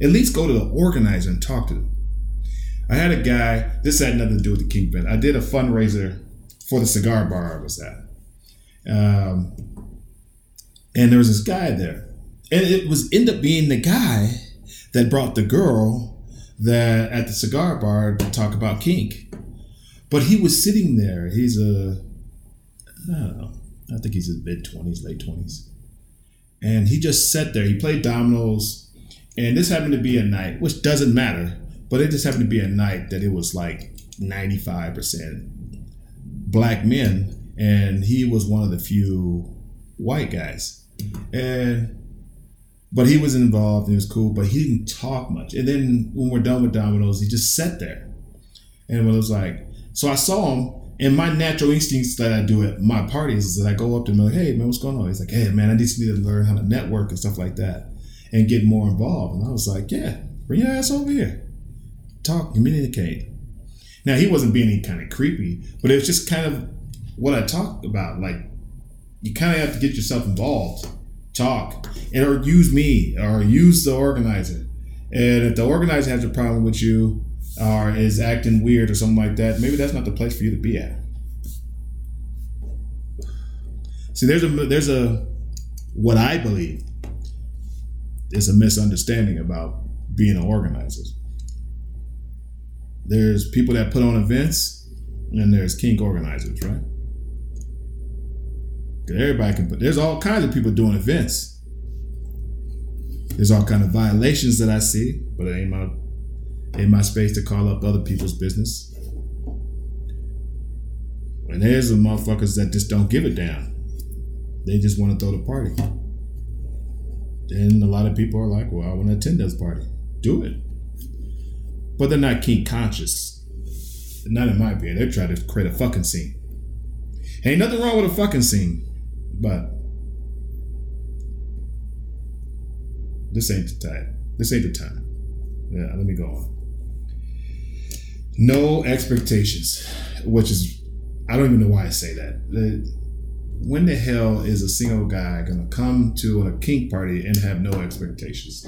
at least go to the organizer and talk to them. I had a guy, this had nothing to do with the Kingpin. I did a fundraiser for the cigar bar I was at. Um, and there was this guy there. And it was end up being the guy that brought the girl that at the cigar bar to talk about kink. But he was sitting there. He's a I don't know. I think he's in mid twenties, late twenties. And he just sat there. He played dominoes. And this happened to be a night, which doesn't matter, but it just happened to be a night that it was like 95% black men. And he was one of the few white guys. And but he was involved and it was cool, but he didn't talk much. And then when we're done with dominoes, he just sat there. And it was like, So I saw him, and my natural instincts that I do at my parties is that I go up to him like, "Hey man, what's going on?" He's like, "Hey man, I just need to learn how to network and stuff like that, and get more involved." And I was like, "Yeah, bring your ass over here, talk, communicate." Now he wasn't being any kind of creepy, but it was just kind of what I talked about. Like you kind of have to get yourself involved, talk, and or use me or use the organizer. And if the organizer has a problem with you or is acting weird or something like that, maybe that's not the place for you to be at. See, there's a there's a what I believe is a misunderstanding about being an organizer. There's people that put on events, and there's kink organizers, right? Everybody can put. There's all kinds of people doing events. There's all kind of violations that I see, but it ain't my ain't my space to call up other people's business. And there's the motherfuckers that just don't give a damn. They just want to throw the party. Then a lot of people are like, "Well, I want to attend this party. Do it." But they're not kink conscious. Not in my opinion. They're trying to create a fucking scene. Ain't nothing wrong with a fucking scene. But this ain't the time. This ain't the time. Yeah, let me go on. No expectations, which is I don't even know why I say that. When the hell is a single guy gonna come to a kink party and have no expectations?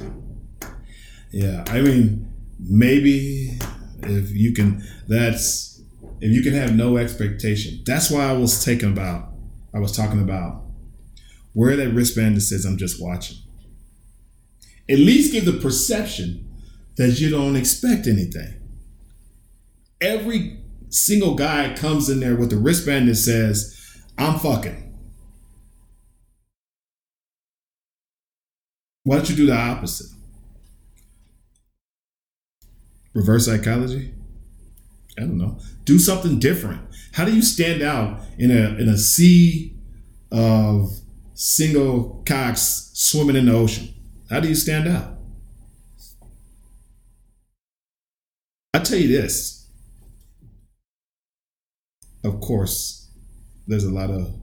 Yeah, I mean, maybe if you can, that's if you can have no expectation. That's why I was taking about I was talking about. Wear that wristband that says, I'm just watching. At least give the perception that you don't expect anything. Every single guy comes in there with a wristband that says, I'm fucking. Why don't you do the opposite? Reverse psychology? I don't know. Do something different. How do you stand out in a in a sea of single cocks swimming in the ocean? How do you stand out? I tell you this. Of course, there's a lot of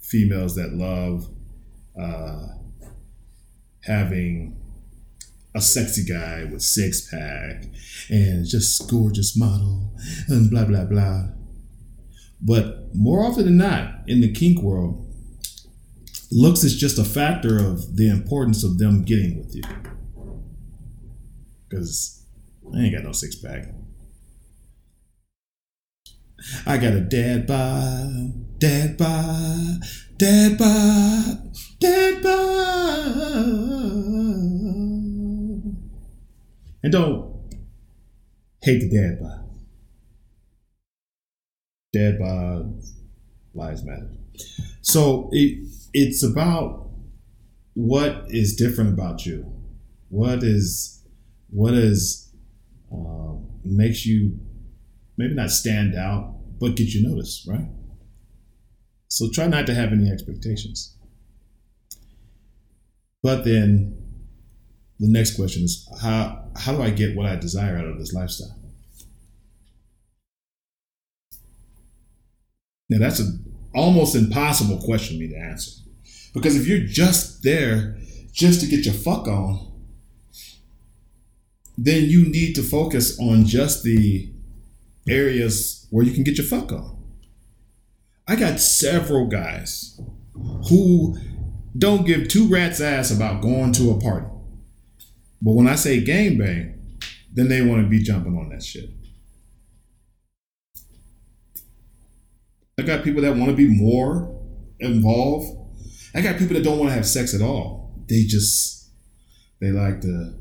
females that love uh, having a sexy guy with six pack and just gorgeous model and blah blah blah. But more often than not, in the kink world, looks is just a factor of the importance of them getting with you. Because I ain't got no six pack. I got a dad bod, dad bod, dad bod, dad bod. And don't hate the dead bod. Dead bod, lives matter. So it it's about what is different about you. What is what is uh, makes you maybe not stand out, but get you noticed, right? So try not to have any expectations. But then the next question is how how do I get what I desire out of this lifestyle? Now that's an almost impossible question for me to answer. Because if you're just there just to get your fuck on, then you need to focus on just the areas where you can get your fuck on. I got several guys who don't give two rats ass about going to a party. But when I say game then they want to be jumping on that shit. I got people that want to be more involved. I got people that don't want to have sex at all. They just they like the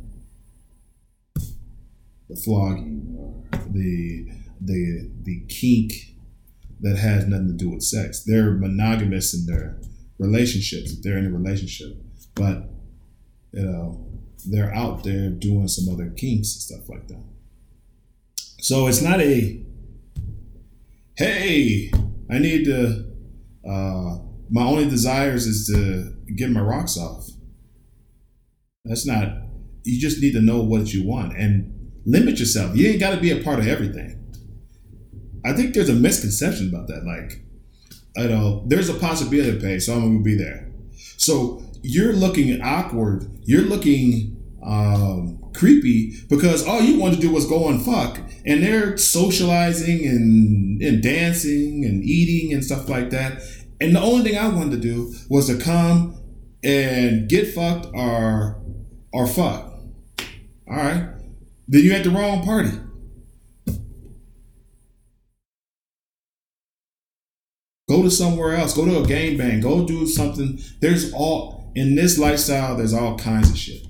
the flogging or the the the kink that has nothing to do with sex. They're monogamous in their relationships if they're in a relationship, but you know they're out there doing some other kinks and stuff like that. So it's not a hey, I need to. Uh, my only desires is to get my rocks off. That's not. You just need to know what you want and limit yourself. You ain't got to be a part of everything. I think there's a misconception about that. Like, you know, there's a possibility to pay, so I'm gonna be there. So you're looking awkward. You're looking um, creepy because all you want to do was go and fuck, and they're socializing and and dancing and eating and stuff like that. And the only thing I wanted to do was to come and get fucked or or fuck. All right, then you at the wrong party. Go to somewhere else. Go to a gang bang. Go do something. There's all in this lifestyle. There's all kinds of shit.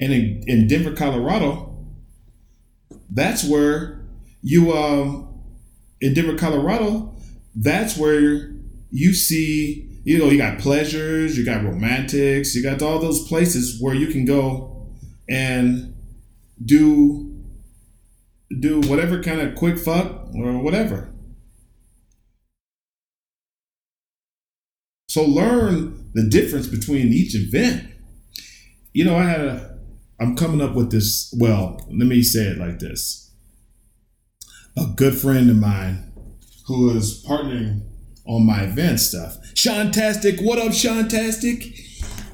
And in, in Denver, Colorado, that's where you um in Denver, Colorado, that's where you see you know you got pleasures, you got Romantix, you got all those places where you can go and do do whatever kind of quick fuck or whatever. So learn the difference between each event. You know, I had a, I'm coming up with this. Well, let me say it like this. A good friend of mine who is partnering on my event stuff. Shantastic, what up, Shantastic?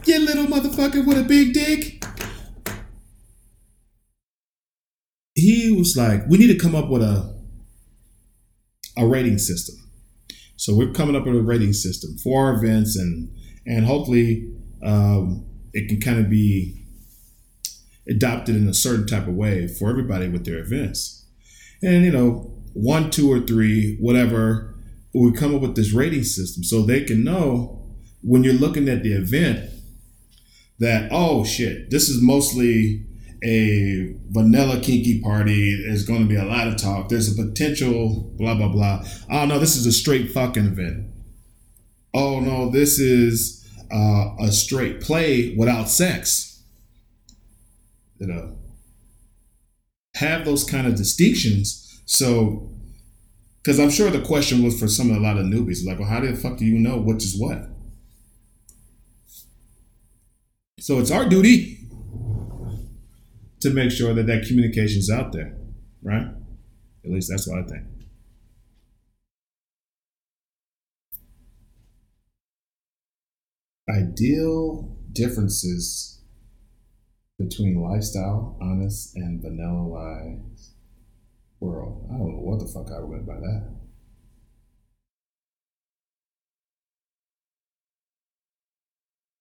You little motherfucker with a big dick. He was like, we need to come up with a a rating system. So we're coming up with a rating system for our events, and and hopefully um, it can kind of be adopted in a certain type of way for everybody with their events. And you know, one, two, or three, whatever, we come up with this rating system so they can know when you're looking at the event that oh shit, this is mostly a vanilla kinky party. There's going to be a lot of talk. There's a potential blah blah blah. Oh no, this is a straight fucking event. Oh no, this is uh, a straight play without sex. You uh, know, have those kind of distinctions. So, because I'm sure the question was for some of a lot of newbies, like, well, how the fuck do you know which is what? So it's our duty to make sure that that communication is out there, right? At least that's what I think. Ideal differences between lifestyle, honest, and vanilla life world. I don't know what the fuck I meant by that.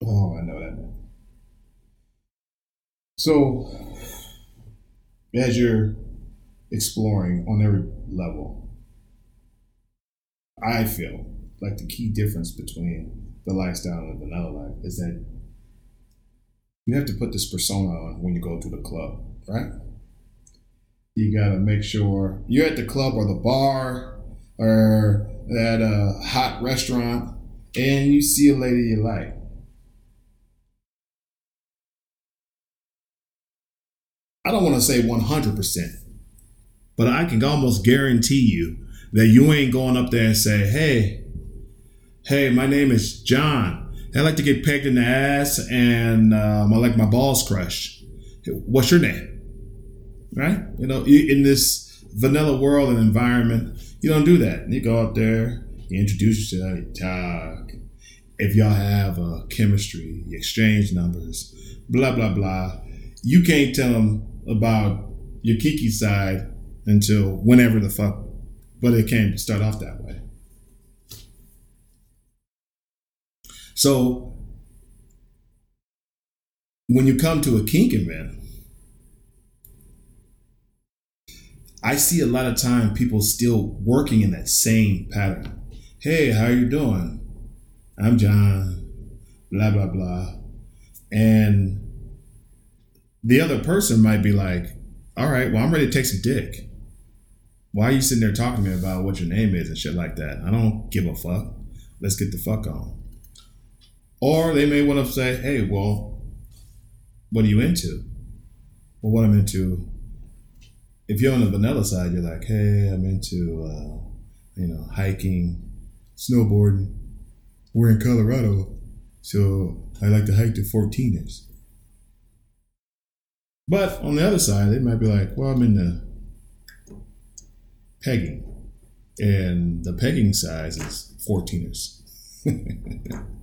Oh, I know that. So, as you're exploring on every level, I feel like the key difference between the lifestyle and the vanilla life is that you have to put this persona on when you go to the club, right? You got to make sure you're at the club or the bar or at a hot restaurant and you see a lady you like. I don't want to say 100%, but I can almost guarantee you that you ain't going up there and say, hey, hey, my name is John. I like to get pegged in the ass and um, I like my balls crushed. What's your name? Right? You know, in this vanilla world and environment, you don't do that. You go out there, you introduce yourself, you talk. If y'all have a chemistry, you exchange numbers, blah, blah, blah. You can't tell them about your Kiki side until whenever the fuck, but it can't start off that way. So when you come to a kink event, I see a lot of time people still working in that same pattern. Hey, how are you doing? I'm John. Blah blah blah. And the other person might be like, all right, well, I'm ready to take some dick. Why are you sitting there talking to me about what your name is and shit like that? I don't give a fuck. Let's get the fuck on. Or they may want to say, hey, well, what are you into? Well, what I'm into, if you're on the vanilla side, you're like, hey, I'm into, uh, you know, hiking, snowboarding. We're in Colorado, so I like to hike to 14ers. But on the other side, they might be like, well, I'm in the pegging, and the pegging size is 14ers.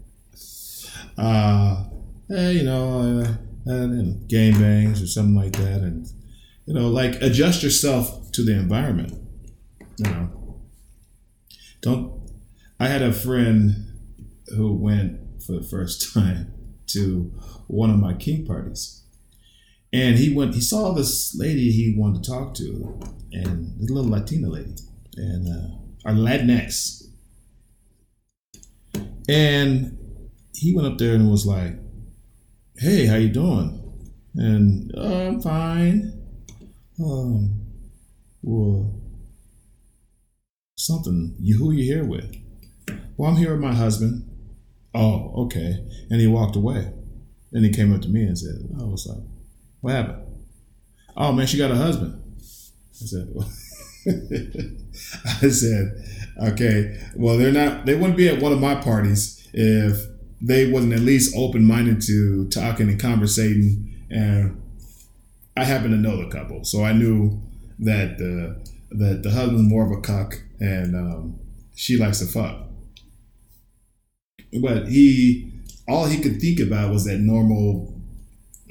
uh, eh, you know, uh, and gang bangs or something like that, and you know, like adjust yourself to the environment. You know, don't. I had a friend who went for the first time to one of my kink parties, and he went. He saw this lady he wanted to talk to, and this little Latina lady, and uh, our Latinx, and he went up there and was like, "Hey, how you doing?" And oh, I'm fine. Um, well, something. You who you here with? Well, I'm here with my husband. Oh, okay. And he walked away. And he came up to me and said, I was like, what happened? Oh man, she got a husband. I said, well, I said, okay, well, they're not, they wouldn't be at one of my parties if they wasn't at least open minded to talking and conversating. And I happen to know the couple, so I knew that the that the husband's more of a cuck and um, she likes to fuck. But he, all he could think about was that normal,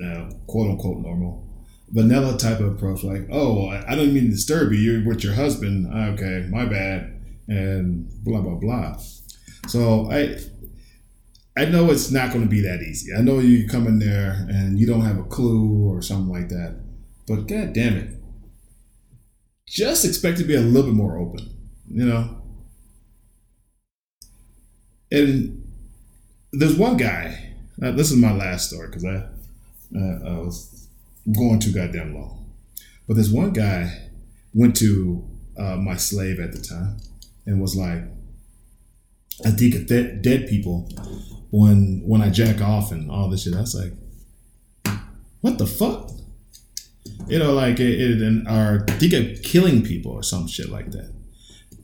uh, quote unquote normal, vanilla type of approach. Like, oh, I, I don't mean to disturb you. You're with your husband. Okay, my bad, and blah blah blah. So I, I know it's not going to be that easy. I know you come in there and you don't have a clue or something like that. But god damn it. Just expect to be a little bit more open, you know? And there's one guy, uh, this is my last story because I, uh, I was going too goddamn long. But there's one guy went to uh, my slave at the time and was like, I think dead people when when I jack off and all this shit. I was like, what the fuck? You know, like it, it and or think of killing people or some shit like that.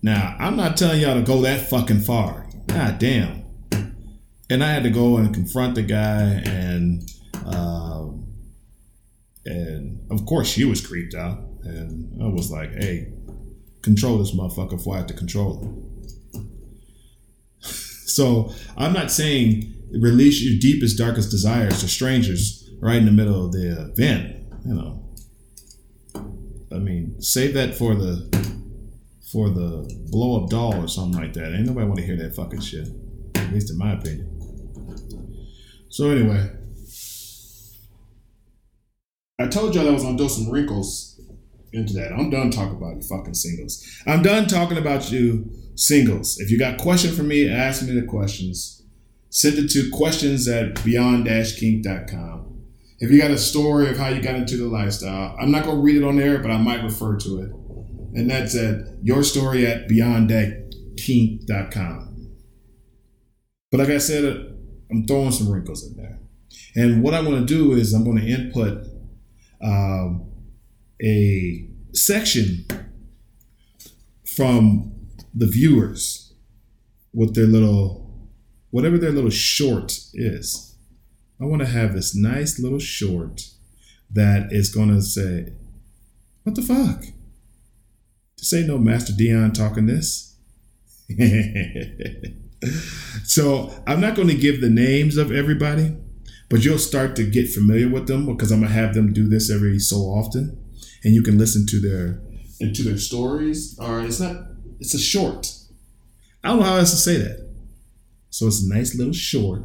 Now, I'm not telling y'all to go that fucking far. God damn. And I had to go and confront the guy, and um, and of course she was creeped out, and I was like, hey, control this motherfucker before I have to control him. So I'm not saying release your deepest, darkest desires to strangers right in the middle of the event. You know, I mean, save that for the for the blow up doll or something like that. Ain't nobody want to hear that fucking shit. At least in my opinion. So anyway, I told y'all I was gonna do some wrinkles into that. I'm done talking about you fucking singles. I'm done talking about you singles. If you got a question for me, ask me the questions. Send it to questions at beyond-kink.com. If you got a story of how you got into the lifestyle, I'm not going to read it on air, but I might refer to it. And that's at your story at beyond-kink.com. But like I said, I'm throwing some wrinkles in there. And what I want to do is I'm going to input um, a section from the viewers with their little, whatever their little short is. I want to have this nice little short that is going to say, What the fuck? This ain't no Master Dion talking this. so I'm not going to give the names of everybody, but you'll start to get familiar with them because I'm going to have them do this every so often. And you can listen to their into their stories. Or it's not it's a short. I don't know how else to say that. So it's a nice little short.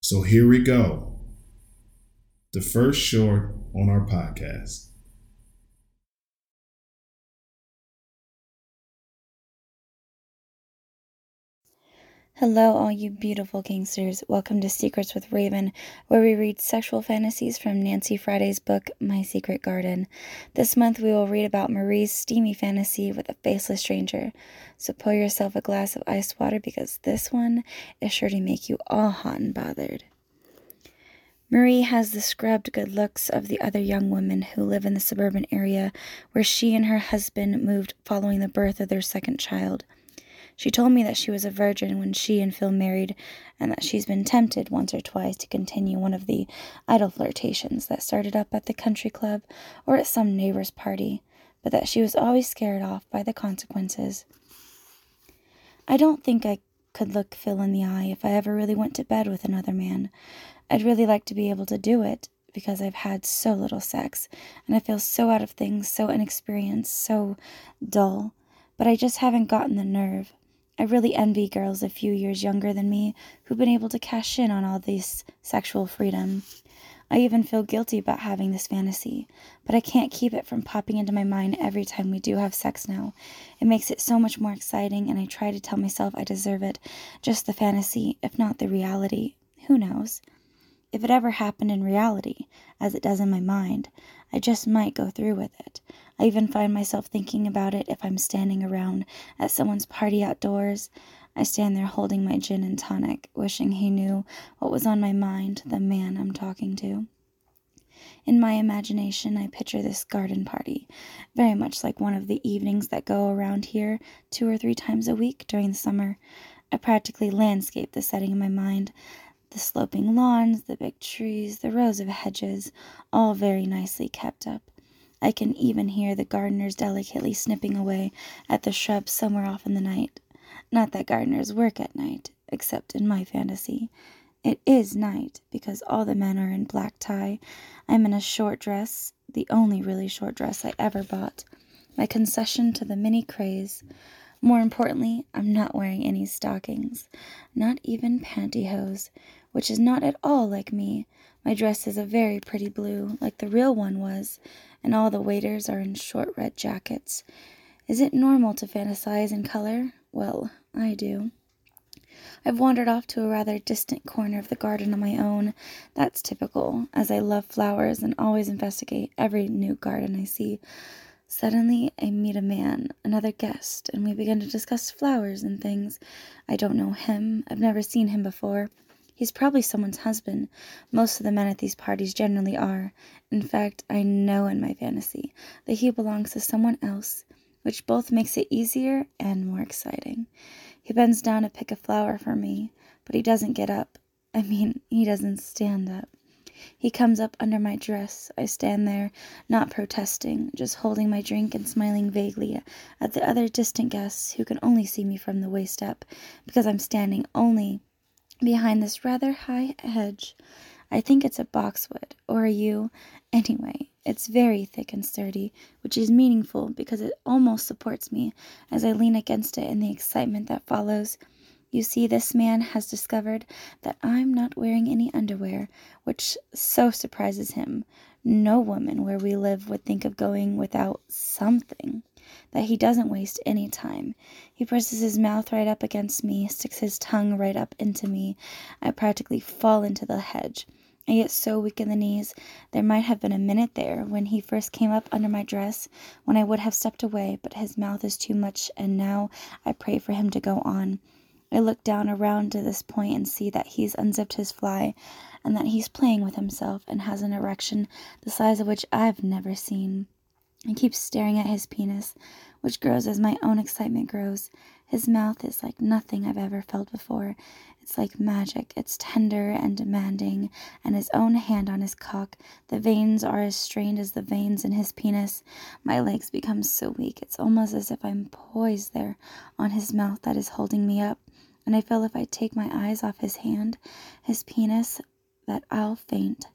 So here we go. The first short on our podcast.
Hello, all you beautiful gangsters. Welcome to Secrets with Raven, where we read sexual fantasies from Nancy Friday's book, My Secret Garden. This month, we will read about Marie's steamy fantasy with a faceless stranger. So pour yourself a glass of iced water because this one is sure to make you all hot and bothered. Marie has the scrubbed good looks of the other young women who live in the suburban area where she and her husband moved following the birth of their second child. She told me that she was a virgin when she and Phil married, and that she's been tempted once or twice to continue one of the idle flirtations that started up at the country club or at some neighbor's party, but that she was always scared off by the consequences. I don't think I could look Phil in the eye if I ever really went to bed with another man. I'd really like to be able to do it because I've had so little sex and I feel so out of things, so inexperienced, so dull. But I just haven't gotten the nerve. I really envy girls a few years younger than me who've been able to cash in on all this sexual freedom. I even feel guilty about having this fantasy, but I can't keep it from popping into my mind every time we do have sex now. It makes it so much more exciting, and I try to tell myself I deserve it, just the fantasy, if not the reality. Who knows? If it ever happened in reality, as it does in my mind, I just might go through with it. I even find myself thinking about it if I'm standing around at someone's party outdoors. I stand there holding my gin and tonic, wishing he knew what was on my mind, the man I'm talking to. In my imagination, I picture this garden party, very much like one of the evenings that go around here two or three times a week during the summer. I practically landscape the setting in my mind the sloping lawns, the big trees, the rows of hedges, all very nicely kept up. I can even hear the gardeners delicately snipping away at the shrubs somewhere off in the night. Not that gardeners work at night, except in my fantasy. It is night, because all the men are in black tie. I'm in a short dress, the only really short dress I ever bought. My concession to the mini craze. More importantly, I'm not wearing any stockings, not even pantyhose, which is not at all like me. My dress is a very pretty blue, like the real one was, and all the waiters are in short red jackets. Is it normal to fantasize in color? Well, I do. I've wandered off to a rather distant corner of the garden on my own. That's typical, as I love flowers and always investigate every new garden I see. Suddenly, I meet a man, another guest, and we begin to discuss flowers and things. I don't know him, I've never seen him before. He's probably someone's husband. Most of the men at these parties generally are. In fact, I know in my fantasy that he belongs to someone else which both makes it easier and more exciting. He bends down to pick a flower for me, but he doesn't get up. I mean, he doesn't stand up. He comes up under my dress. I stand there, not protesting, just holding my drink and smiling vaguely at the other distant guests who can only see me from the waist up, because I'm standing only behind this rather high hedge. I think it's a boxwood, or a yew. Anyway, it's very thick and sturdy, which is meaningful because it almost supports me as I lean against it in the excitement that follows. You see, this man has discovered that I'm not wearing any underwear, which so surprises him. No woman where we live would think of going without something. That he doesn't waste any time. He presses his mouth right up against me, sticks his tongue right up into me. I practically fall into the hedge. I get so weak in the knees. There might have been a minute there when he first came up under my dress when I would have stepped away, but his mouth is too much, and now I pray for him to go on. I look down around to this point and see that he's unzipped his fly and that he's playing with himself and has an erection the size of which I've never seen. I keep staring at his penis, which grows as my own excitement grows. His mouth is like nothing I've ever felt before. It's like magic. It's tender and demanding, and his own hand on his cock. The veins are as strained as the veins in his penis. My legs become so weak, it's almost as if I'm poised there on his mouth that is holding me up. And I feel if I take my eyes off his hand, his penis, that I'll faint.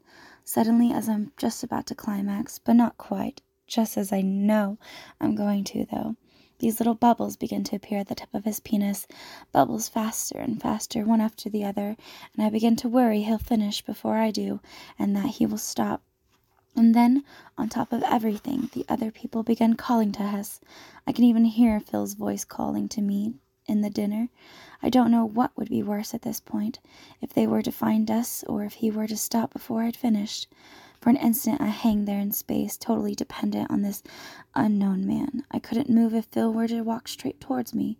Suddenly, as I'm just about to climax, but not quite, just as I know I'm going to, though. These little bubbles begin to appear at the tip of his penis, bubbles faster and faster, one after the other, and I begin to worry he'll finish before I do, and that he will stop. And then, on top of everything, the other people begin calling to us. I can even hear Phil's voice calling to me in the dinner. I don't know what would be worse at this point, if they were to find us or if he were to stop before I'd finished. For an instant, I hang there in space, totally dependent on this unknown man. I couldn't move if Phil were to walk straight towards me,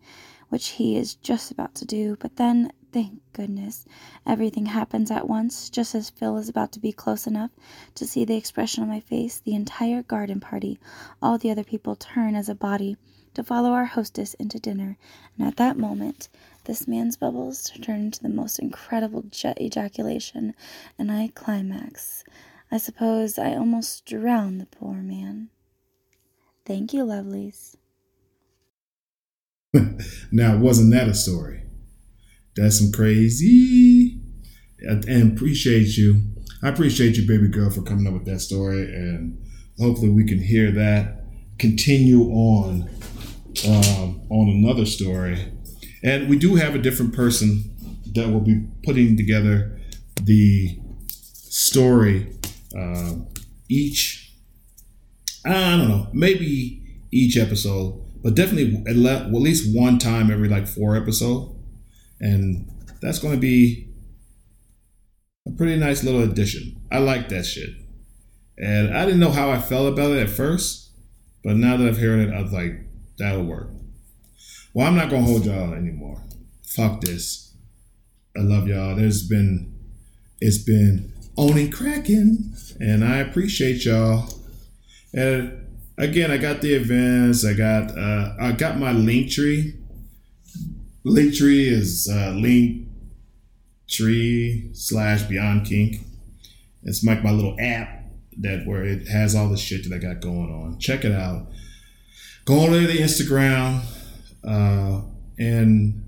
which he is just about to do. But then, thank goodness, everything happens at once. Just as Phil is about to be close enough to see the expression on my face, the entire garden party, all the other people turn as a body to follow our hostess into dinner. And at that moment, this man's bubbles turn into the most incredible jet ejaculation, and I climax. I suppose I almost drowned the poor man. Thank you, lovelies.
now, wasn't that a story? That's some crazy. And appreciate you. I appreciate you, baby girl, for coming up with that story. And hopefully, we can hear that continue on um, on another story. And we do have a different person that will be putting together the story uh, each. I don't know, maybe each episode, but definitely at, le- at least one time every like four episode, and that's going to be a pretty nice little addition. I like that shit, and I didn't know how I felt about it at first, but now that I've heard it, I was like, that'll work. Well, I'm not gonna hold y'all anymore. Fuck this. I love y'all. There's been it's been owning Kraken, and I appreciate y'all. And again, I got the events. I got uh, I got my link tree. Link tree is uh, link tree slash Beyond Kink. It's like my little app that where it has all the shit that I got going on. Check it out. Go on to the Instagram, uh, and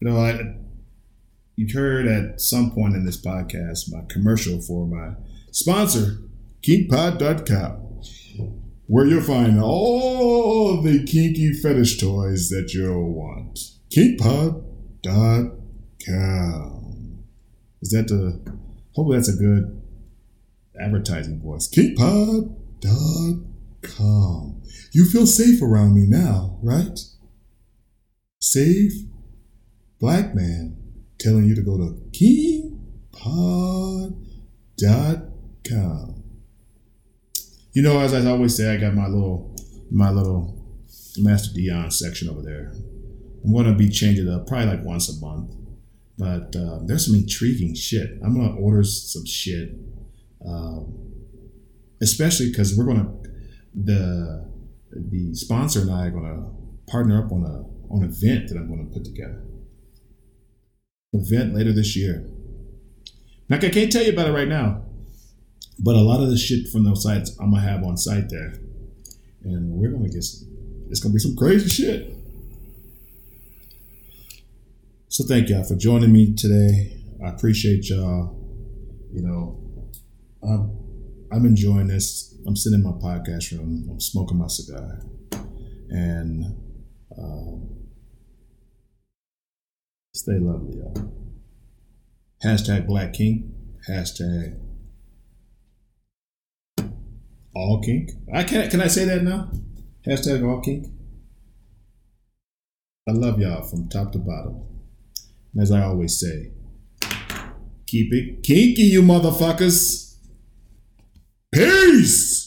you know I you heard at some point in this podcast my commercial for my sponsor, KinkPod.com, where you'll find all the kinky fetish toys that you'll want. KinkPod.com. Is that the? Hopefully, that's a good advertising voice. KinkPod.com. You feel safe around me now, right? Safe black man telling you to go to KinkPod.com. You know, as I always say, I got my little my little Master Dion section over there. I'm gonna be changing it up probably like once a month. But uh, there's some intriguing shit. I'm gonna order some shit, um, especially because we're gonna the the sponsor and I are gonna partner up on a on an event that I'm gonna put together event later this year. Like I can't tell you about it right now, but a lot of the shit from those sites I'm gonna have on site there, and we're gonna get some, it's gonna be some crazy shit. So thank y'all for joining me today. I appreciate y'all. You know, I'm I'm enjoying this. I'm sitting in my podcast room. I'm smoking my cigar, and. Um, Stay lovely, y'all. Hashtag Black Kink. Hashtag All Kink. I can Can I say that now? Hashtag All Kink. I love y'all from top to bottom. And as I always say, keep it kinky, you motherfuckers. Peace.